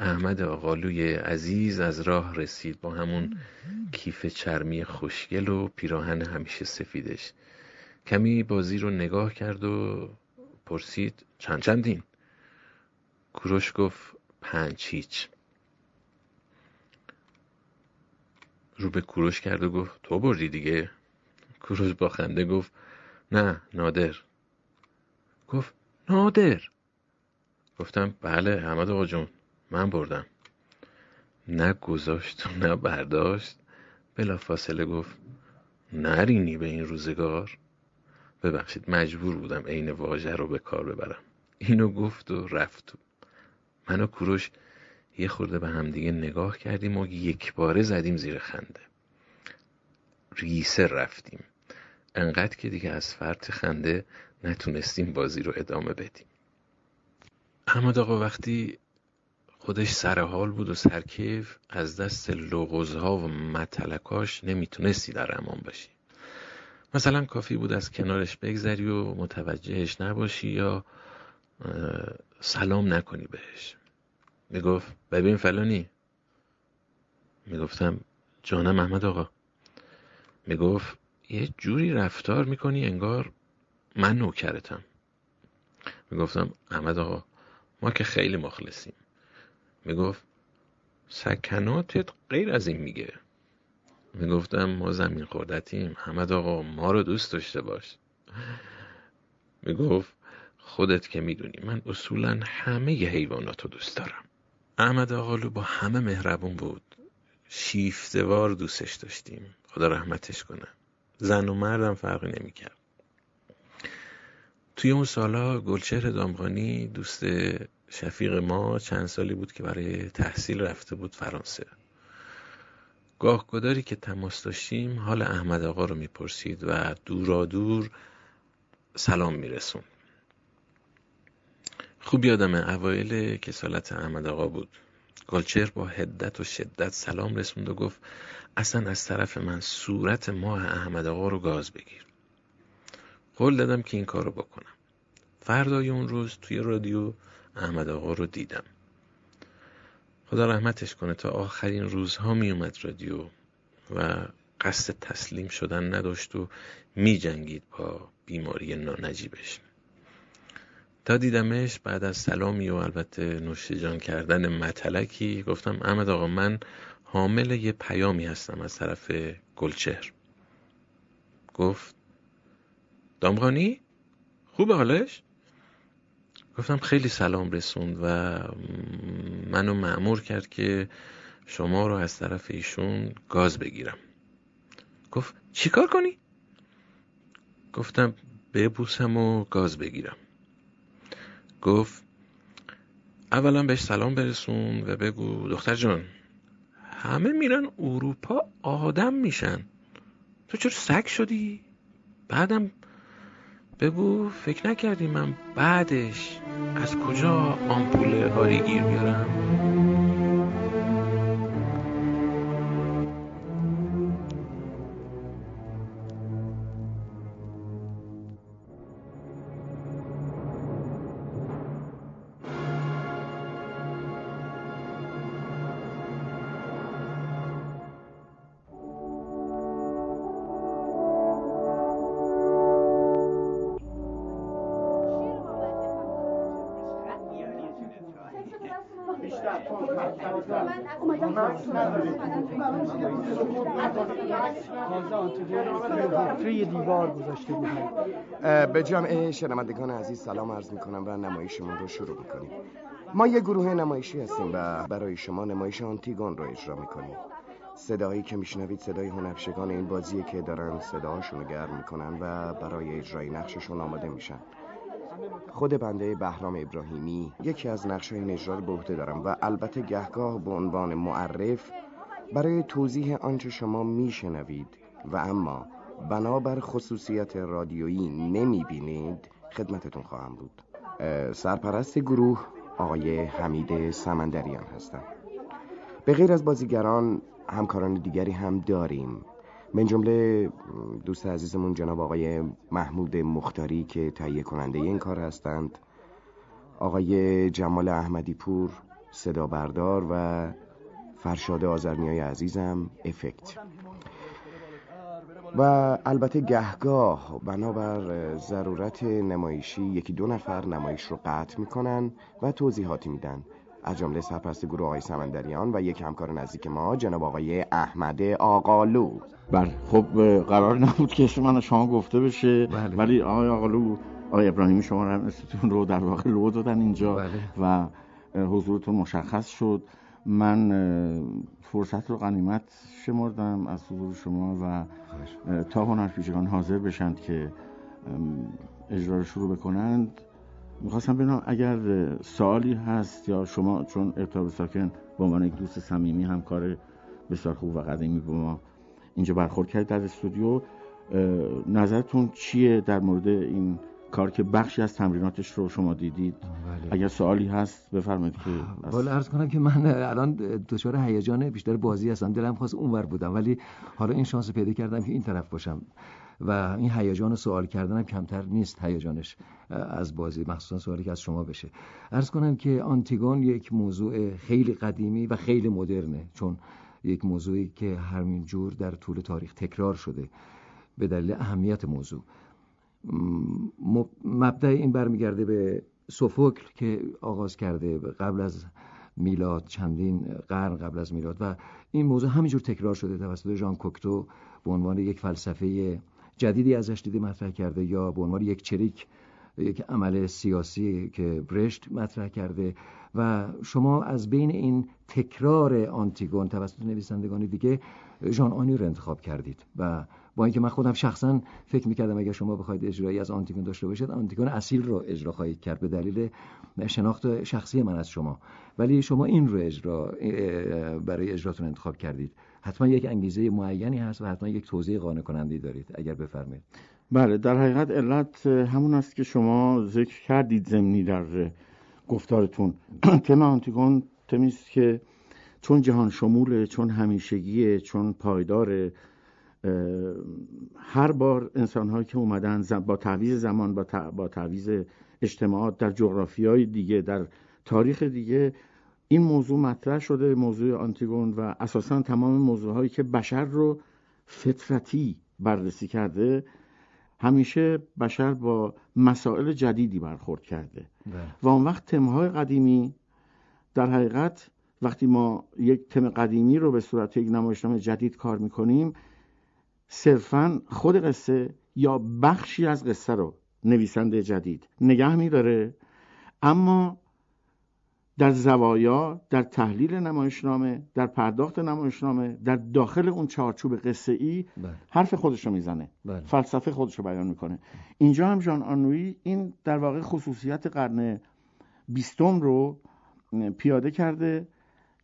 [SPEAKER 17] احمد آقالوی عزیز از راه رسید با همون کیف چرمی خوشگل و پیراهن همیشه سفیدش. کمی بازی رو نگاه کرد و پرسید چند چندین؟ کوروش گفت پنج هیچ. رو به کوروش کرد و گفت تو بردی دیگه؟ کوروش با خنده گفت نه نادر. گفت نادر. گفتم بله احمد آقا جون من بردم. نه گذاشت و نه برداشت بلا فاصله گفت نرینی به این روزگار؟ ببخشید مجبور بودم عین واژه رو به کار ببرم. اینو گفت و رفت. من و کوروش یه خورده به همدیگه نگاه کردیم و یک باره زدیم زیر خنده. ریسه رفتیم. انقدر که دیگه از فرط خنده نتونستیم بازی رو ادامه بدیم. احمد آقا وقتی خودش سرحال بود و سرکیف از دست لغزها و متلکاش نمی‌تونستی در امان باشی. مثلا کافی بود از کنارش بگذری و متوجهش نباشی یا سلام نکنی بهش. می‌گفت ببین فلانی. می‌گفتم جانم احمد آقا. می‌گفت یه جوری رفتار می‌کنی انگار من نوکرتم. می‌گفتم احمد آقا ما که خیلی مخلصیم. می‌گفت سکناتت غیر از این میگه. می‌گفتم ما زمین خوردتیم. احمد آقا ما رو دوست داشته باش. می‌گفت خودت که می‌دونی من اصولا همه ی حیوانات رو دوست دارم. احمد آقالو با همه مهربون بود. شیفتوار دوستش داشتیم. خدا رحمتش کنه. زن و مردم فرقی نمی‌کرد. توی اون سالا گلچهر دامغانی دوست شفیق ما چند سالی بود که برای تحصیل رفته بود فرانسه. گاه گداری که تماس داشتیم حال احمد آقا رو می‌پرسید و دورا دور سلام میرسون خوب یادمه اوایل کسالت احمد آقا بود. گلچر با هدت و شدت سلام رسوند و گفت اصلا از طرف من صورت ماه احمد آقا رو گاز بگیر. قول دادم که این کار رو بکنم. فردای اون روز توی رادیو احمد آقا رو دیدم. خدا رحمتش کنه تا آخرین روزها می اومد رادیو و قصد تسلیم شدن نداشت و می جنگید با بیماری نانجیبش. تا دیدمش بعد از سلامی و البته نوشیجان کردن متلکی گفتم احمد آقا من حامل یه پیامی هستم از طرف گلچهر. گفت دامغانی؟ خوبه حالش؟ گفتم خیلی سلام رسوند و منو معمور کرد که شما رو از طرف ایشون گاز بگیرم. گفت چیکار کنی؟ گفتم ببوسم و گاز بگیرم. گفت اولا بهش سلام برسون و بگو دختر جان همه میرن اروپا آدم میشن تو چرا سگ شدی؟ بعدم بگو فکر نکردی من بعدش از کجا آمپول آریگیر بیارم
[SPEAKER 18] دیوار گذاشته بودن
[SPEAKER 19] به جمع شنوندگان عزیز سلام عرض می‌کنم و نمایشمون رو شروع می‌کنیم. ما یه گروه نمایشی هستیم و برای شما نمایش آنتیگون رو اجرا می‌کنیم. صدایی که میشنوید صدای هنرپیشگان این بازیه که دارن صداهاشون رو گرم می‌کنن و برای اجرای نقششون آماده میشن. خود بنده بهرام ابراهیمی یکی از اجرا رو به عهده دارم و البته گهگاه به عنوان معرف برای توضیح آنچه شما میشنوید و اما بنابر خصوصیت رادیویی نمی‌بینید خدمتتون خواهم بود. سرپرست گروه آقای حمید سمندریان هستم. به غیر از بازیگران همکاران دیگری هم داریم. من جمله دوست عزیزمون جناب آقای محمود مختاری که تهیه کننده این کار هستند آقای جمال احمدی پور صدا بردار و فرشاد آزرنیای عزیزم افکت و البته گهگاه بنابر ضرورت نمایشی یکی دو نفر نمایش رو قطع می‌کنن و توضیحاتی میدن. از جمله سرپرست گروه آقای سمندریان و یک همکار نزدیک ما جناب آقای احمد آقالو.
[SPEAKER 20] بله. خب قرار نبود که اسم من شما گفته بشه.
[SPEAKER 19] بله.
[SPEAKER 20] ولی آقای آقالو آقای ابراهیمی شما رو رو در واقع لو دادن اینجا
[SPEAKER 19] بله.
[SPEAKER 20] و حضورتون مشخص شد. من فرصت رو غنیمت شمردم از حضور شما و تا هنرپیشگان حاضر بشند که اجرا رو شروع بکنند. می‌خواستم ببینم اگر سوالی هست یا شما چون ارتاب ساکن به عنوان یک دوست صمیمی همکار بسیار خوب و قدیمی با ما اینجا برخورد کرد در استودیو. نظرتون چیه در مورد این کار که بخشی از تمریناتش رو شما دیدید؟
[SPEAKER 21] بله.
[SPEAKER 20] اگر سوالی هست بفرمایید که
[SPEAKER 21] حالا عرض کنم که من الان دچار هیجان بیشتر بازی هستم. دلم خواست اونور بودم ولی حالا این شانس پیدا کردم که این طرف باشم و این هیجان سوال کردنم کمتر نیست هیجانش از بازی. مخصوصا سوالی که از شما بشه. عرض کنم که آنتیگون یک موضوع خیلی قدیمی و خیلی مدرنه چون یک موضوعی که همین جور در طول تاریخ تکرار شده به دلیل اهمیت موضوع. مبدع این برمیگرده به سوفوکل که آغاز کرده قبل از میلاد چندین قرن قبل از میلاد و این موضوع همینجور تکرار شده توسط ژان کوکتو به عنوان یک فلسفه جدیدی ازش دیده مطرح کرده یا به عنوان یک چریک یک عمل سیاسی که برشت مطرح کرده. و شما از بین این تکرار آنتیگون توسط نویسندگان دیگه ژان آنی رو انتخاب کردید و با اینکه من خودم شخصا فکر می‌کردم اگر شما بخواید اجرایی از آنتیگون داشته باشید آنتیگون اصیل رو اجرا خواهید کرد به دلیل شناخت شخصی من از شما. ولی شما این رو اجرا برای اجراتون انتخاب کردید. حتما یک انگیزه معینی هست و حتما یک توضیح قانع کننده دارید اگر بفرمایید.
[SPEAKER 20] بله در حقیقت علت همون است که شما ذکر کردید زمینی در گفتارتون. تم آنتیگون تمی که چون جهان شموله چون همیشگیه چون پایداره هر بار انسان هایی که اومدن با تعویز زمان با, با تعویز اجتماعات در جغرافی های دیگه در تاریخ دیگه این موضوع مطرح شده موضوع آنتیگون و اساسا تمام موضوع هایی که بشر رو فطرتی بررسی کرده همیشه بشر با مسائل جدیدی برخورد کرده. و اون وقت تمهای قدیمی در حقیقت وقتی ما یک تم قدیمی رو به صورت یک نمایشنامه جدید کار می‌کنیم صرفا خود قصه یا بخشی از قصه رو نویسنده جدید نگه میداره. اما در زوایا در تحلیل نمایشنامه در پرداخت نمایشنامه در داخل اون چارچوب قصه ای حرف خودش رو می‌زنه
[SPEAKER 21] بله.
[SPEAKER 20] فلسفه خودش رو بیان می‌کنه اینجا هم ژان آنوی این در واقع خصوصیت قرن بیستم رو پیاده کرده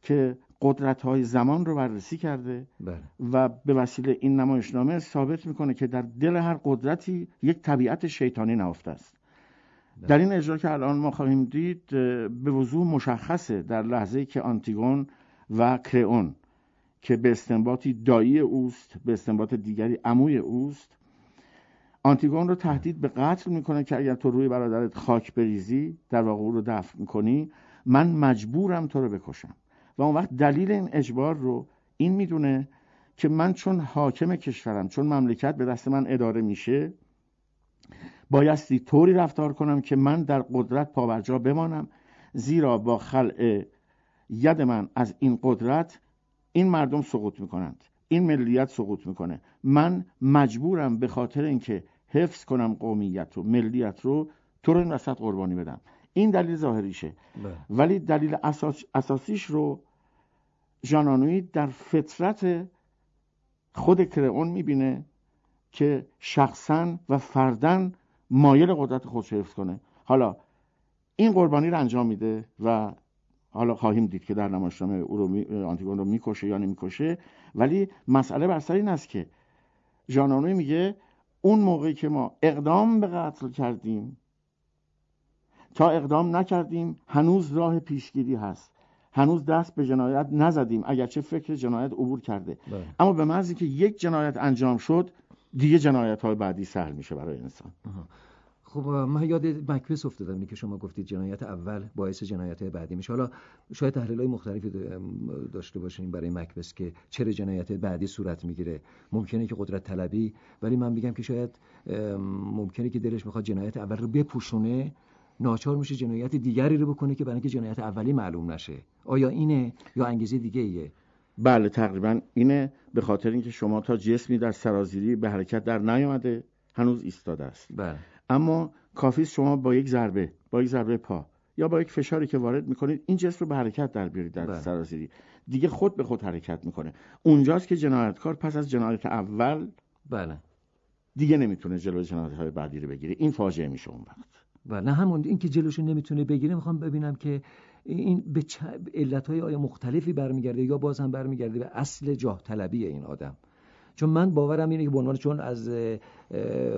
[SPEAKER 20] که قدرت های زمان رو بررسی کرده
[SPEAKER 21] بله.
[SPEAKER 20] و به وسیله این نمایشنامه ثابت می‌کنه که در دل هر قدرتی یک طبیعت شیطانی نهفته است در این اجرا که الان ما خواهیم دید به وضوح مشخصه در لحظه که آنتیگون و کرئون که به استنباطی دایی اوست به استنباط دیگری عموی اوست آنتیگون رو تهدید به قتل می‌کنه که اگر تو روی برادرت خاک بریزی در واقع او رو دفن کنی من مجبورم تو رو بکشم. و اون وقت دلیل این اجبار رو این می‌دونه که من چون حاکم کشورم چون مملکت به دست من اداره میشه بایستی طوری رفتار کنم که من در قدرت پاورجا بمانم زیرا با خلع ید من از این قدرت این مردم سقوط می‌کنند این ملیت سقوط می‌کنه. من مجبورم به خاطر اینکه حفظ کنم قومیت و ملیت رو تو رو این وسط قربانی بدم. این دلیل ظاهریشه. ولی دلیل اساس، اساسیش رو ژانانوی در فطرت خود کرئون می‌بینه که شخصا و فردن مایل قدرت خودش حفظ کنه. حالا این قربانی رو انجام میده و حالا خواهیم دید که در نمایشنامه او رو می... آنتیگون رو می‌کشه یا نمی‌کشه. ولی مسئله بر سر این است که ژانانوی میگه اون موقعی که ما اقدام به قتل کردیم تا اقدام نکردیم هنوز راه پیشگیری هست. هنوز دست به جنایت نزدیم اگرچه فکر جنایت عبور کرده.
[SPEAKER 21] بله.
[SPEAKER 20] اما به محض که یک جنایت انجام شد دیگه جنایت های بعدی سهل میشه برای انسان.
[SPEAKER 21] خب من یاد مکبس افتادم که شما گفتید جنایت اول باعث جنایت بعدی میشه. حالا شاید تحلیل های مختلفی داشته باشیم برای مکبس که چرا جنایت بعدی صورت می‌گیره. ممکنه که قدرت طلبی ولی من میگم که شاید ممکنه که دلش می‌خواد جنایت اول رو بپوشونه. ناچار میشه جنایت دیگری رو بکنه که برای اینکه جنایت اولی معلوم نشه. آیا اینه یا انگیزه دیگه ایه
[SPEAKER 20] بله تقریبا اینه به خاطر اینکه شما تا جسمی در سرازیری به حرکت در نیامده هنوز ایستاده است
[SPEAKER 21] بله.
[SPEAKER 20] اما کافی شما با یک ضربه با یک ضربه پا یا با یک فشاری که وارد می‌کنید این جسم رو به حرکت در بیارید در
[SPEAKER 21] بله.
[SPEAKER 20] سرازیری. دیگه خود به خود حرکت می‌کنه. اونجاست که جنایتکار پس از جنایت اول
[SPEAKER 21] بله.
[SPEAKER 20] دیگه نمی‌تونه جلوی جنایت های بعدی رو بگیره. این فاجعه میشه اون وقت.
[SPEAKER 21] نه همون این که جلوشو نمی‌تونه بگیره می‌خوام ببینم که این به چ... علتهای آیا مختلفی برمیگرده یا باز هم برمیگرده به اصل جاه طلبی این آدم. چون من باورم اینه که به عنوان چون از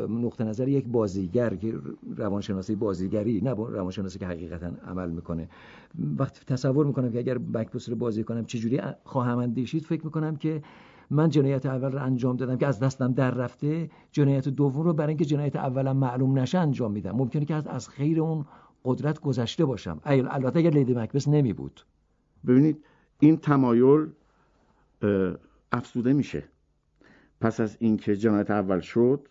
[SPEAKER 21] نقطه نظر یک بازیگر که روانشناسی بازیگری نه روانشناسی که حقیقتا عمل می‌کنه. وقتی تصور می‌کنم که اگر بکپوس رو بازی کنم چجوری خواهم اندیشید فکر می‌کنم که من جنایت اول رو انجام دادم که از دستم در رفته جنایت دوم رو برای اینکه جنایت اولم معلوم نشه انجام میدم. ممکنه که از از خیر اون قدرت گذشته باشم. البته اگر لیدی مکبس نمی بود.
[SPEAKER 20] ببینید این تمایل افسوده میشه. پس از اینکه جنایت اول شد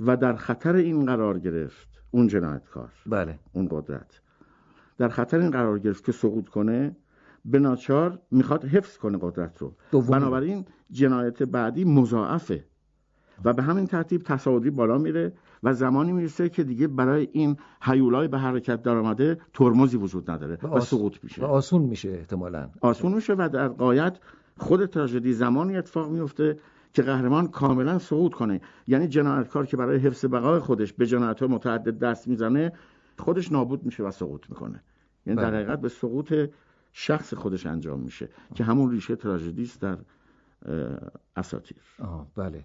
[SPEAKER 20] و در خطر این قرار گرفت اون جنایتکار
[SPEAKER 21] بله.
[SPEAKER 20] اون قدرت. در خطر این قرار گرفت که سقوط کنه به ناچار می‌خواد حفظ کنه قدرت رو.
[SPEAKER 21] دومی.
[SPEAKER 20] بنابراین جنایت بعدی مضاعفه و به همین ترتیب تصاعدی بالا میره و زمانی می‌رسه که دیگه برای این حیولای به حرکت در آمده ترمزی وجود نداره و,
[SPEAKER 21] آس...
[SPEAKER 20] سقوط میشه.
[SPEAKER 21] و آسون میشه احتمالا.
[SPEAKER 20] آسون میشه و در قایت خود تراژدی زمانی اتفاق میفته که قهرمان کاملا سقوط کنه. یعنی جنایتکار که برای حفظ بقای خودش به جنایت متعدد دست می‌زنه خودش نابود میشه و سقوط می‌کنه. یعنی در
[SPEAKER 21] بله.
[SPEAKER 20] حقیقت به سقوط شخص خودش انجام میشه که همون ریشه تراژدی است در اساطیر.
[SPEAKER 21] آه بله.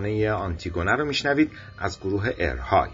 [SPEAKER 1] ترانه آنتیگونه رو میشنوید از گروه ارهای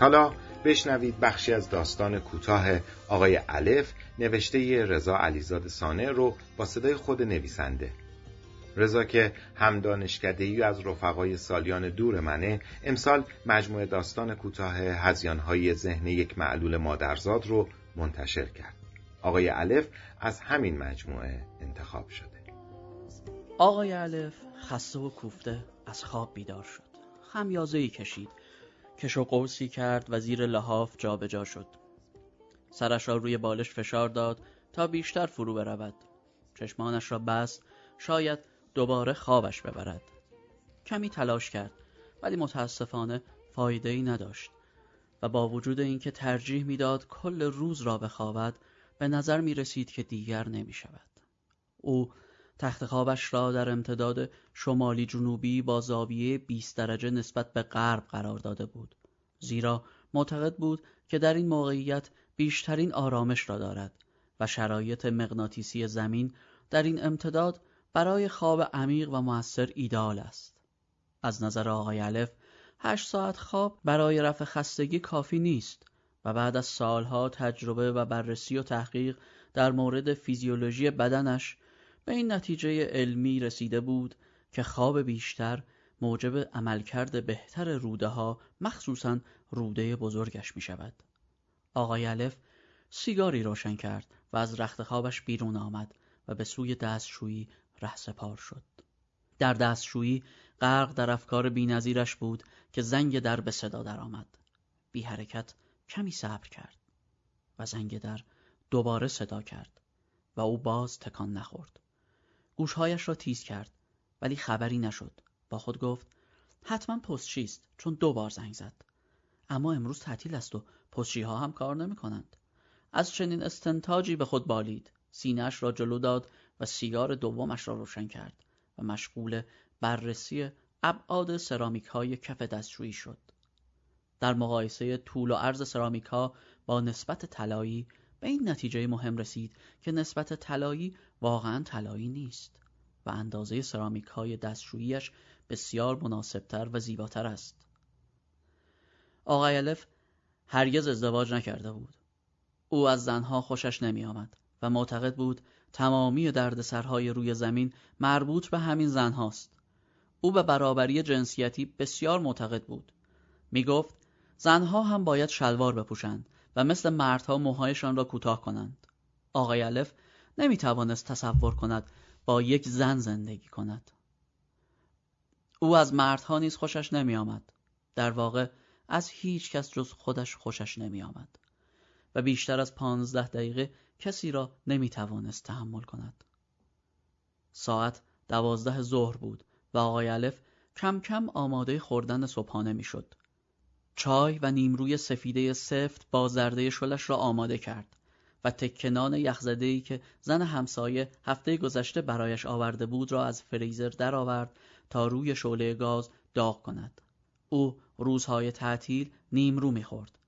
[SPEAKER 1] حالا بشنوید بخشی از داستان کوتاه آقای الف نوشته رضا علیزاد سانه رو با صدای خود نویسنده. رضا که هم دانشکدهی از رفقای سالیان دور منه امسال مجموعه داستان کوتاه هزیانهای ذهن یک معلول مادرزاد رو منتشر کرد. آقای الف از همین مجموعه انتخاب شده.
[SPEAKER 22] آقای الف خسته و کوفته از خواب بیدار شد. خمیازه ای کشید. کش و قوسی کرد و زیر لحاف جابجا شد. سرش را روی بالش فشار داد تا بیشتر فرو برود. چشمانش را بست شاید دوباره خوابش ببرد. کمی تلاش کرد ولی متاسفانه فایده ای نداشت و با وجود اینکه ترجیح می‌داد کل روز را بخوابد به نظر می رسید که دیگر نمی شود. او تخت خوابش را در امتداد شمالی جنوبی با زاویه 20 درجه نسبت به غرب قرار داده بود. زیرا معتقد بود که در این موقعیت بیشترین آرامش را دارد و شرایط مغناطیسی زمین در این امتداد برای خواب عمیق و موثر ایدال است. از نظر آقای الف هشت ساعت خواب برای رفع خستگی کافی نیست و بعد از سالها تجربه و بررسی و تحقیق در مورد فیزیولوژی بدنش به این نتیجه علمی رسیده بود که خواب بیشتر موجب عملکرد بهتر روده ها مخصوصا روده بزرگش می شود. آقای الف سیگاری روشن کرد و از رخت خوابش بیرون آمد و به سوی دستشویی رهسپار شد. در دستشویی غرق در افکار بینظیرش بود که زنگ در به صدا درآمد. بی حرکت کمی صبر کرد و زنگ در دوباره صدا کرد و او باز تکان نخورد. گوشهایش را تیز کرد ولی خبری نشد. با خود گفت حتما پستچی است چون دو بار زنگ زد. اما امروز تعطیل است و پستچی ها هم کار نمی کنند از چنین استنتاجی به خود بالید. سینهاش را جلو داد و سیگار دومش را روشن کرد و مشغول بررسی ابعاد سرامیک های کف دستشویی شد. در مقایسه طول و عرض سرامیک ها با نسبت طلایی به این نتیجه مهم رسید که نسبت طلایی واقعا طلایی نیست و اندازه سرامیک های دستشوییش بسیار مناسبتر و زیباتر است آقای الف هرگز ازدواج نکرده بود او از زنها خوشش نمی آمد و معتقد بود تمامی دردسرهای روی زمین مربوط به همین زن هاست. او به برابری جنسیتی بسیار معتقد بود. می گفت زنها هم باید شلوار بپوشند و مثل مردها موهایشان را کوتاه کنند. آقای الف نمی توانست تصور کند با یک زن زندگی کند. او از مردها نیز خوشش نمی آمد. در واقع از هیچ کس جز خودش خوشش نمی آمد. و بیشتر از پانزده دقیقه کسی را نمی توانست تحمل کند. ساعت دوازده ظهر بود و آقای الف کم کم آماده خوردن صبحانه می شد. چای و نیمروی سفیده سفت با زرده شلش را آماده کرد و تکنان یخزدهی که زن همسایه هفته گذشته برایش آورده بود را از فریزر درآورد تا روی شعله گاز داغ کند. او روزهای تعطیل نیمرو می‌خورد.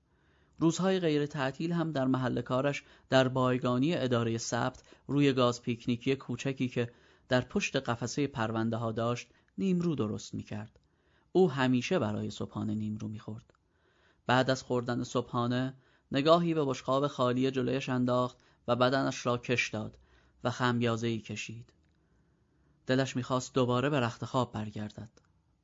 [SPEAKER 22] روزهای غیر تعطیل هم در محل کارش در بایگانی اداره ثبت روی گاز پیکنیکی کوچکی که در پشت قفسه پرونده ها داشت نیمرو درست می‌کرد. او همیشه برای صبحانه نیمرو می‌خورد. بعد از خوردن صبحانه نگاهی به بشقاب خالی جلویش انداخت و بدنش را کش داد و خمیازهای کشید. دلش می‌خواست دوباره به رخت خواب برگردد.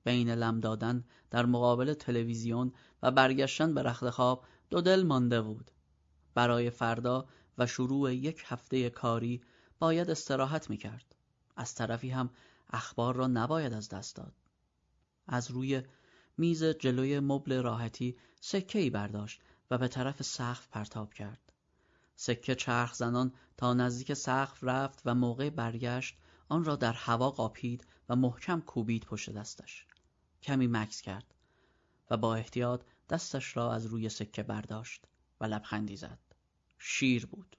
[SPEAKER 22] بین لم دادن در مقابل تلویزیون و برگشتن به رخت خواب دو دل مانده بود. برای فردا و شروع یک هفته کاری باید استراحت می‌کرد. از طرفی هم اخبار را نباید از دست داد. از روی میز جلوی مبل راحتی سکه ای برداشت و به طرف سقف پرتاب کرد. سکه چرخ زنان تا نزدیک سقف رفت و موقع برگشت آن را در هوا قاپید و محکم کوبید پشت دستش. کمی مکس کرد و با احتیاط دستش را از روی سکه برداشت و لبخندی زد. شیر بود.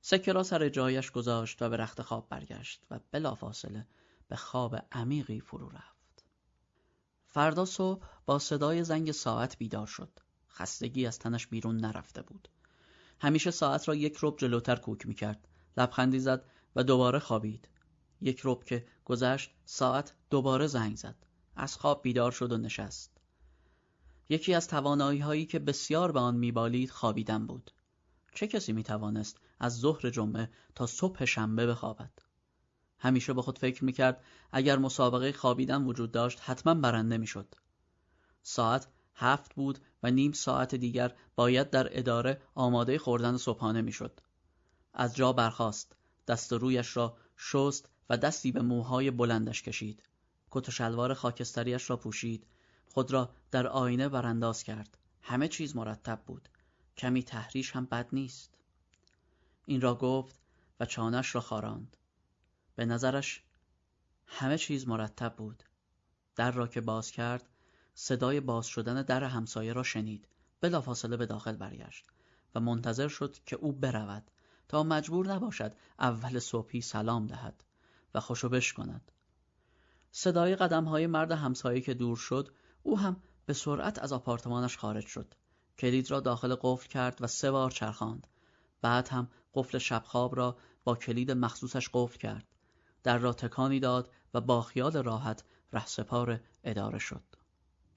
[SPEAKER 22] سکه را سر جایش گذاشت و به رخت خواب برگشت و بلافاصله به خواب عمیقی فرو رفت. فردا صبح با صدای زنگ ساعت بیدار شد. خستگی از تنش بیرون نرفته بود. همیشه ساعت را یک رب جلوتر کوک می کرد. لبخندی زد و دوباره خوابید. یک رب که گذشت ساعت دوباره زنگ زد. از خواب بیدار شد و نشست. یکی از توانایی هایی که بسیار به آن میبالید خوابیدن بود. چه کسی می‌توانست از ظهر جمعه تا صبح شنبه بخوابد؟ همیشه به خود فکر می‌کرد اگر مسابقه خوابیدن وجود داشت حتما برنده می‌شد. ساعت هفت بود و نیم ساعت دیگر باید در اداره آماده خوردن صبحانه می‌شد. از جا برخاست، دست رویش را شست و دستی به موهای بلندش کشید. کت و شلوار خاکستریش را پوشید خود را در آینه برانداز کرد همه چیز مرتب بود کمی تحریش هم بد نیست این را گفت و چانش را خاراند به نظرش همه چیز مرتب بود. در را که باز کرد صدای باز شدن در همسایه را شنید. بلافاصله به داخل برگشت و منتظر شد که او برود تا مجبور نباشد اول صبحی سلام دهد و خوشو کند. صدای قدم های مرد همسایه که دور شد او هم به سرعت از آپارتمانش خارج شد. کلید را داخل قفل کرد و سه بار چرخاند. بعد هم قفل شبخواب را با کلید مخصوصش قفل کرد. در را تکانی داد و با خیال راحت رهسپار اداره شد.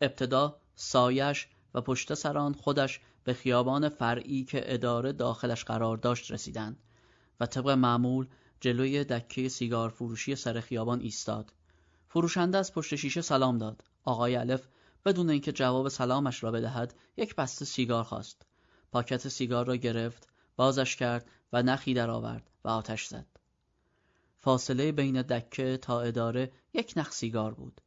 [SPEAKER 22] ابتدا سایش و پشت سران خودش به خیابان فرعی که اداره داخلش قرار داشت رسیدند و طبق معمول جلوی دکه سیگار فروشی سر خیابان ایستاد. فروشنده از پشت شیشه سلام داد. آقای الف بدون اینکه جواب سلامش را بدهد یک بسته سیگار خواست. پاکت سیگار را گرفت بازش کرد و نخی درآورد و آتش زد. فاصله بین دکه تا اداره یک نخ سیگار بود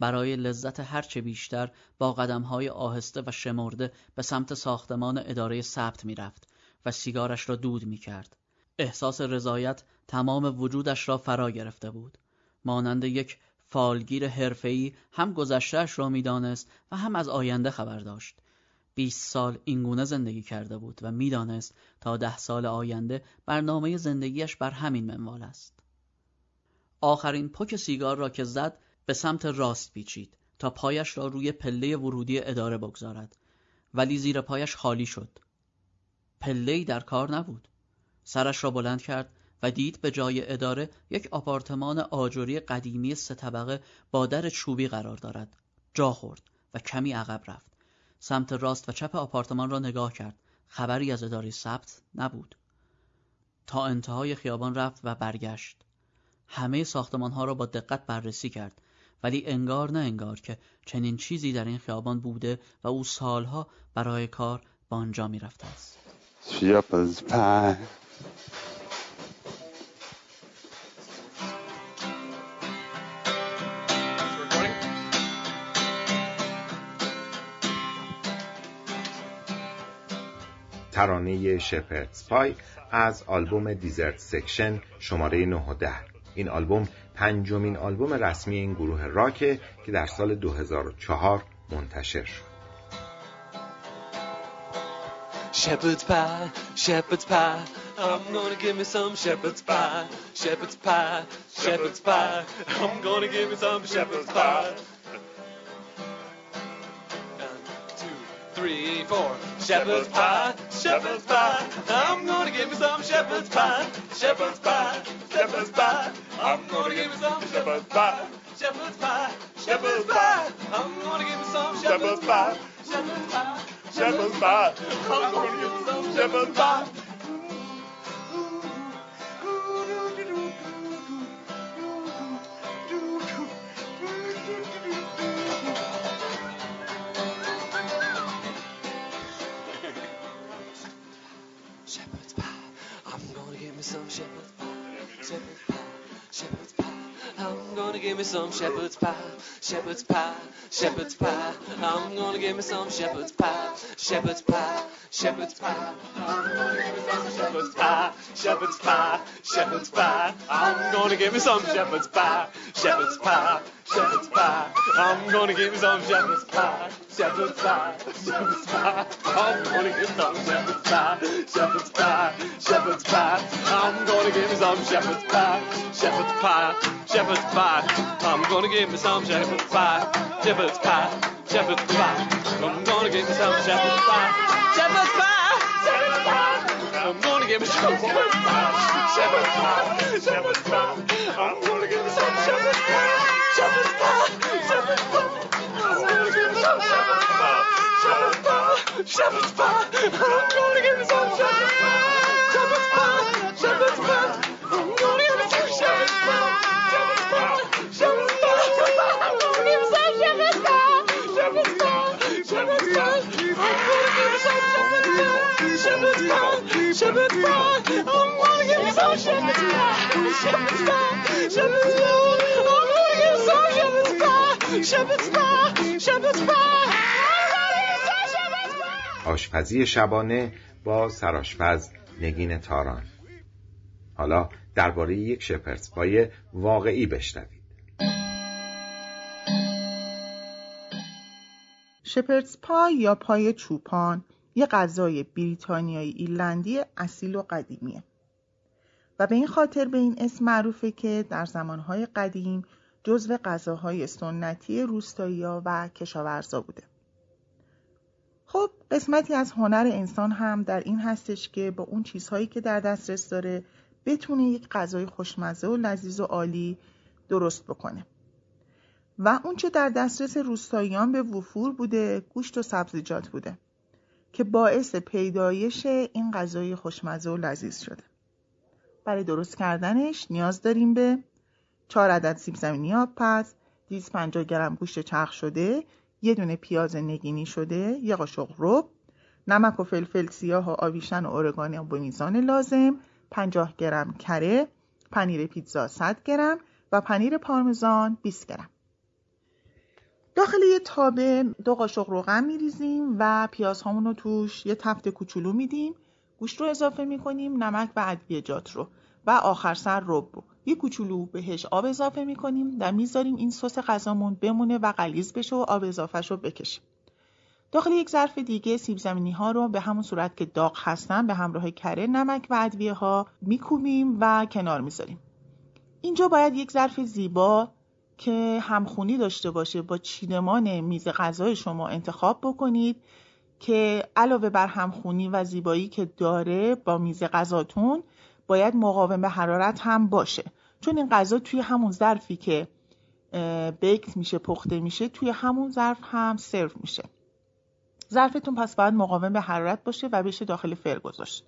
[SPEAKER 22] برای لذت هرچه بیشتر با قدمهای آهسته و شمرده به سمت ساختمان اداره ثبت می‌رفت و سیگارش را دود می کرد. احساس رضایت تمام وجودش را فرا گرفته بود. مانند یک فالگیر حرفه‌ای هم گذشتهش را می‌دانست و هم از آینده خبر داشت. بیست سال اینگونه زندگی کرده بود و می‌دانست تا ده سال آینده برنامه زندگیش بر همین منوال است. آخرین پک سیگار را که زد به سمت راست پیچید تا پایش را روی پله ورودی اداره بگذارد ولی زیر پایش خالی شد. پله‌ای در کار نبود. سرش را بلند کرد و دید به جای اداره یک آپارتمان آجوری قدیمی سه طبقه با در چوبی قرار دارد. جا خورد و کمی عقب رفت. سمت راست و چپ آپارتمان را نگاه کرد. خبری از اداره ثبت نبود. تا انتهای خیابان رفت و برگشت همه ساختمان ها را با دقت بررسی کرد. ولی انگار نه انگار که چنین چیزی در این خیابان بوده و او سالها برای کار به آنجا می رفته است.
[SPEAKER 1] ترانه شپردز پای از آلبوم دیزرت سکشن شماره 9 و 10 این آلبوم پنجمین آلبوم رسمی این گروه راکه که در سال 2004 منتشر شد
[SPEAKER 23] Shepherd's pie, shepherd's pie. I'm gonna give me some shepherd's pie, shepherd's pie, shepherd's pie. I'm gonna give me some shepherd's pie. Three, four. Shepherd's pie, shepherd's pie. I'm gonna give me some shepherd's pie, shepherd's pie, shepherd's pie. I'm gonna give me some shepherd's pie, shepherd's pie, shepherd's pie. I'm gonna give me some shepherd's pie, shepherd's pie. Shepherd's pie. I'm gonna give me some shepherd's pie. Give me some shepherd's pie. Shepherd's pie. Shepherd's pie. I'm gonna give me some shepherd's pie. Shepherd's pie. Shepherd's pie. I'm gonna give me some shepherd's pie. Shepherd's pie. Shepherd's pie. I'm gonna give me some shepherd's pie. Shepherd's pie. Shepherd's pie. I'm gonna give me some shepherd's pie. Shepherd's pie. Shepherd's pie. I'm gonna give me some shepherd's pie. Shepherd's pie. Shepherd's pie. I'm gonna give me some shepherd's pie. Shepherd's pie. Shepherd's pie. I'm gonna give me some shepherd's pie. Shepherd's pie. Shepherd's pie. I'm gonna give me some shepherd's pie. Shepherd's pie. Shepherd's pie. I'm gonna give me some shepherd's pie. Shepherd's pie. Shepherd's pie. I'm gonna give me some shepherd's pie. Şapırta! Şapırta! Şapırta! Şapırta! Organizam şapırta! Şapırta! Şapırta! Organizam şapırta! Şapırta! Şapırta! Organizam şapırta! Şapırta! Şapırta! Organizam şapırta! Şapırta! Şapırta! Organizam şapırta! Şapırta! Şapırta! Şapırta!
[SPEAKER 1] آشپزی شبانه با سراشپز نگین تاران. حالا درباره یک شپرس پای واقعی بشنوید.
[SPEAKER 24] شپرس پای یا پای چوپان یه غذای بریتانیایی ایرلندی اصیل و قدیمیه. و به این خاطر به این اسم معروفه که در زمانهای قدیم جزو غذاهای سنتی روستایی‌ها و کشاورزا بوده. خب قسمتی از هنر انسان هم در این هستش که با اون چیزهایی که در دسترس داره بتونه یک غذای خوشمزه و لذیذ و عالی درست بکنه. و اونچه در دسترس روستاییان به وفور بوده گوشت و سبزیجات بوده که باعث پیدایش این غذای خوشمزه و لذیذ شده. برای درست کردنش نیاز داریم به 4 عدد سیب زمینی آب پز 250 گرم گوشت چرخ شده یه دونه پیاز نگینی شده یه قاشق رب نمک و فلفل سیاه و آویشن و اورگانی به میزان لازم 50 گرم کره پنیر پیتزا 100 گرم و پنیر پارمزان 20 گرم. داخل یه تابه دو قاشق روغن میریزیم و پیازهامون رو توش یه تفت کوچولو میدیم. گوشت رو اضافه می‌کنیم نمک و ادویجات رو و آخر سر رب رو. یه کوچولو بهش آب اضافه می‌کنیم و می‌ذاریم این سس غذامون بمونه و غلیظ بشه و آب اضافهش رو بکشیم. داخل یک ظرف دیگه سیب زمینی ها رو به همون صورت که داغ هستن به همراه کره نمک و ادویه ها میکوبیم و کنار می‌ذاریم. اینجا باید یک ظرف زیبا که همخونی داشته باشه با چیدمان میز غذای شما انتخاب بکنید که علاوه بر همخونی و زیبایی که داره با میز غذاتون باید مقاوم حرارت هم باشه. چون این غذا توی همون ظرفی که بیکت میشه پخته میشه توی همون ظرف هم سرو میشه. ظرفتون پس باید مقاوم به حرارت باشه و بشه داخل فر گذاشت.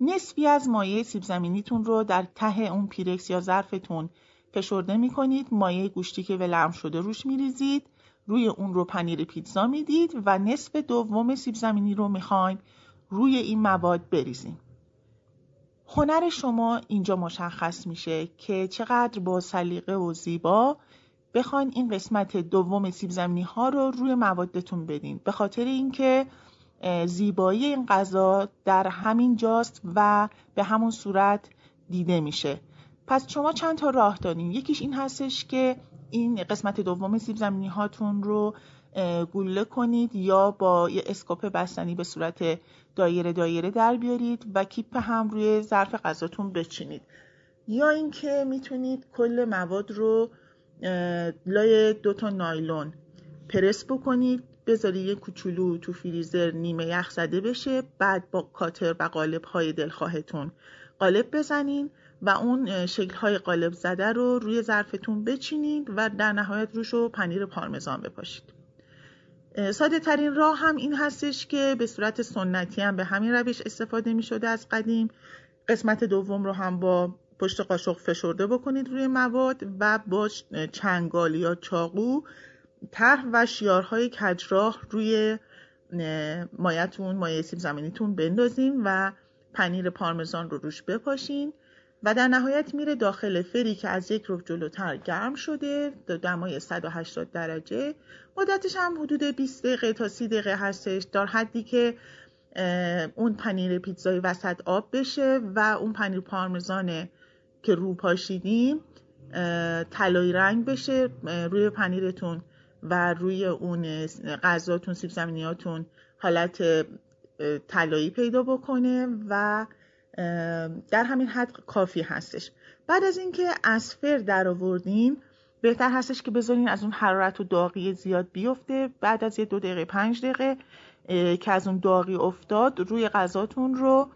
[SPEAKER 24] نصفی از مایع سیب زمینیتون رو در ته اون پیرکس یا ظرفتون فشرده می‌کنید. مایع گوشتی که ولرم شده روش میریزید. روی اون رو پنیر پیتزا می‌دید و نصف دوم سیب زمینی رو می‌خوایم روی این مواد بریزیم هنر شما اینجا مشخص میشه که چقدر با سلیقه و زیبا بخواین این قسمت دوم سیب زمینی ها رو روی موادتون بدین. به خاطر اینکه زیبایی این غذا در همین جاست و به همون صورت دیده میشه. پس شما چند تا راه دارین؟ یکیش این هستش که این قسمت دوم سیب زمینی هاتون رو گوله کنید یا با یه اسکوپ بستنی به صورت دایره دایره در بیارید و کیپ هم روی ظرف غذاتون بچینید. یا اینکه می‌تونید کل مواد رو لای دو تا نایلون پرس بکنید بذارید یه کوچولو تو فریزر نیمه یخ زده بشه بعد با کاتر و قالب های دلخواهتون قالب بزنین و اون شکل های قالب زده رو روی ظرفتون بچینید و در نهایت روش رو پنیر پارمزان بپاشید. ساده ترین راه هم این هستش که به صورت سنتی هم به همین روش استفاده می شده از قدیم. قسمت دوم رو هم با پشت قاشق فشرده بکنید روی مواد و با چنگال یا چاقو ته و شیارهای کجراه روی مایتون مایه سیب زمینیتون بندازین و پنیر پارمزان رو روش بپاشین. و در نهایت میره داخل فری که از یک رب جلوتر گرم شده دمای 180 درجه. مدتش هم حدود 20 دقیقه تا 30 دقیقه هستش در حدی که اون پنیر پیتزای وسط آب بشه و اون پنیر پارمزانه که رو پاشیدیم طلایی رنگ بشه روی پنیرتون و روی اون غذاتون سیب زمینیاتون حالت طلایی پیدا بکنه و در همین حد کافی هستش. بعد از اینکه اسفر در آوردین بهتر هستش که بذارین از اون حرارت و داغی زیاد بیفته. بعد از یه دو دقیقه پنج دقیقه که از اون داغی افتاد روی غذاتون رو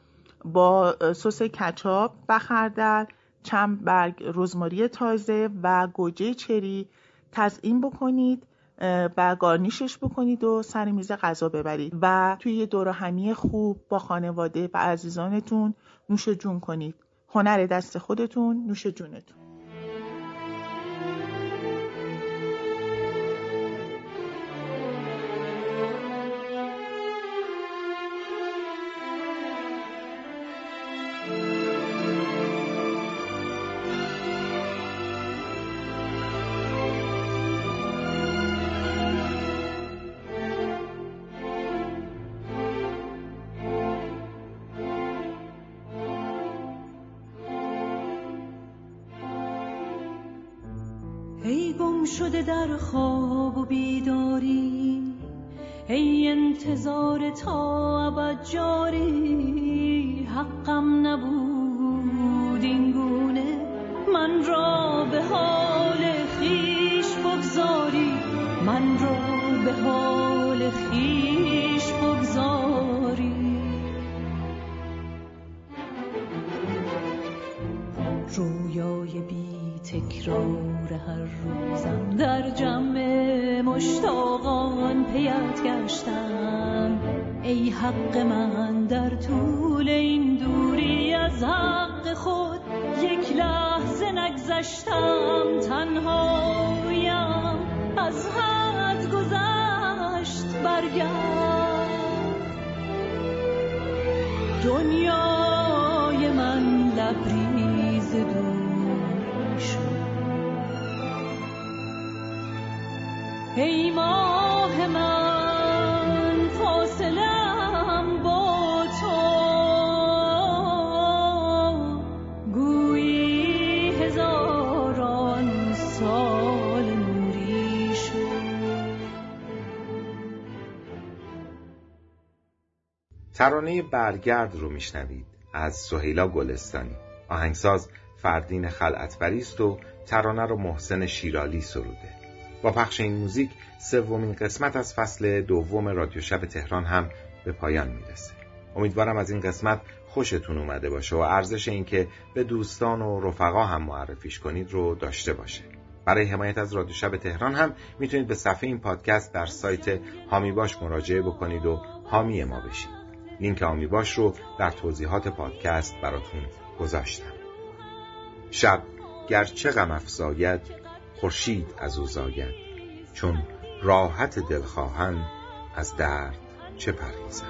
[SPEAKER 24] با سس کچاپ و خردل چند برگ رزماری تازه و گوجه چری تزئین بکنید. و گارنیشش بکنید و سر میز غذا ببرید. و توی یه دور خوب با خانواده و عزیزانتون نوش جون کنید. هنر دست خودتون نوش جونتون.
[SPEAKER 25] گم شده در خواب و بیداری. ای انتظار تا ابد جاری حقم نبود این گونه. من را به حال خیش بگذاری. من را به حال خیش بگذاری. رویای بی تکرار هر روزم در جمع مشتاقان پیت گشتم. ای حق من در طول این دوری از حق خود یک لحظه نگذشتم. تنهایم از حد گذشت برگرد دنیای من لبریز دور
[SPEAKER 1] ترانه برگرد رو میشنوید از سهیلا گلستانی. آهنگساز فردین خلعتبری است و ترانه رو محسن شیرالی سروده. با پخش این موزیک سومین قسمت از فصل دوم رادیو شب تهران هم به پایان می‌رسه. امیدوارم از این قسمت خوشتون اومده باشه و ارزش اینکه به دوستان و رفقا هم معرفیش کنید رو داشته باشه. برای حمایت از رادیو شب تهران هم می‌تونید به صفحه این پادکست در سایت هامی باش مراجعه بکنید و حامی ما بشید. لینک هامی باش رو در توضیحات پادکست براتون گذاشتم. شب گرچه غم افزاید خورشید از او زاید چون راحت دل دلخواهان از درد چه پرهیزم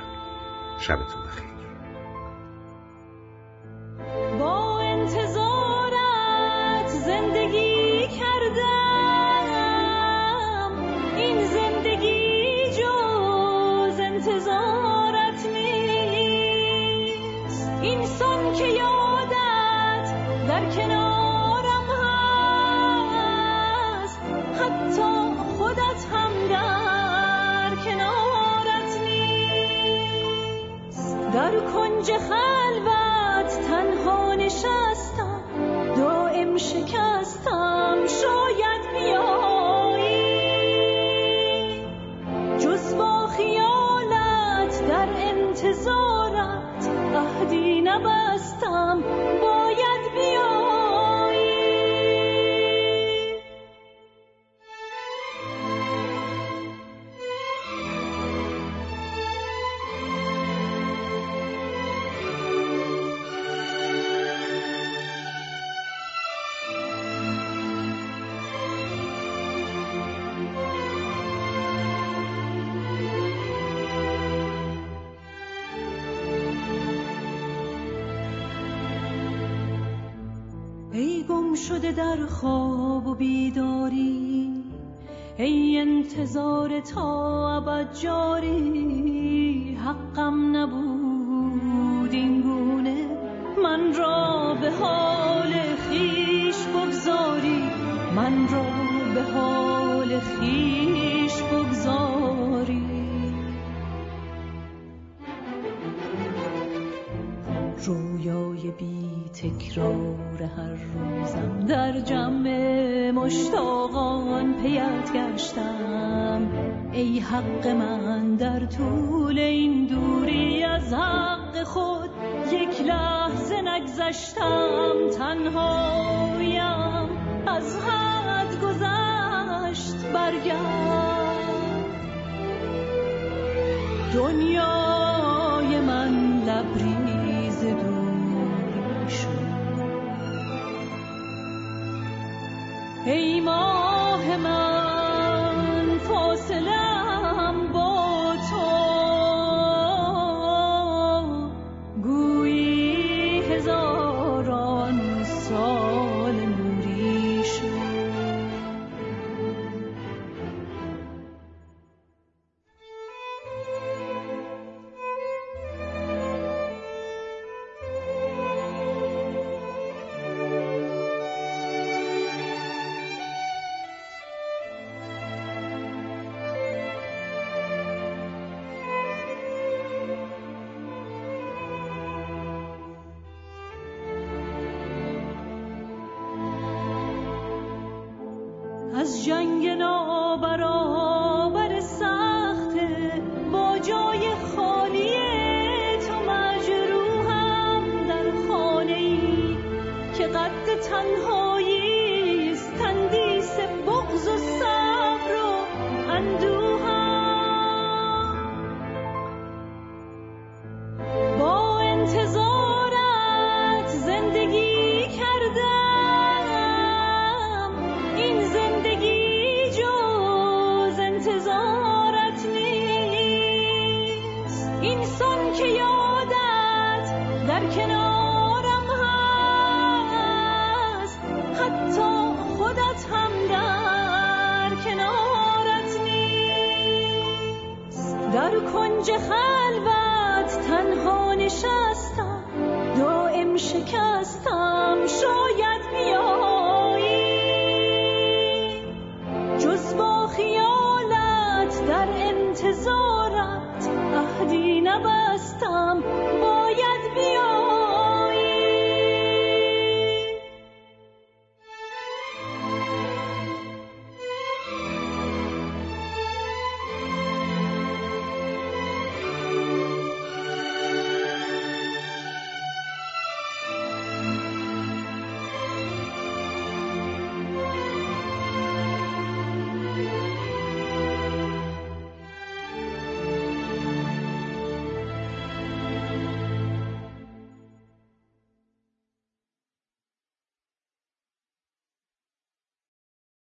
[SPEAKER 1] شبتون بخیر.
[SPEAKER 25] شده در خواب و بیداری ای انتظار تا ابد جاری. حق من در طول این دوری از حق خود یک لحظه نگذشتم تنها.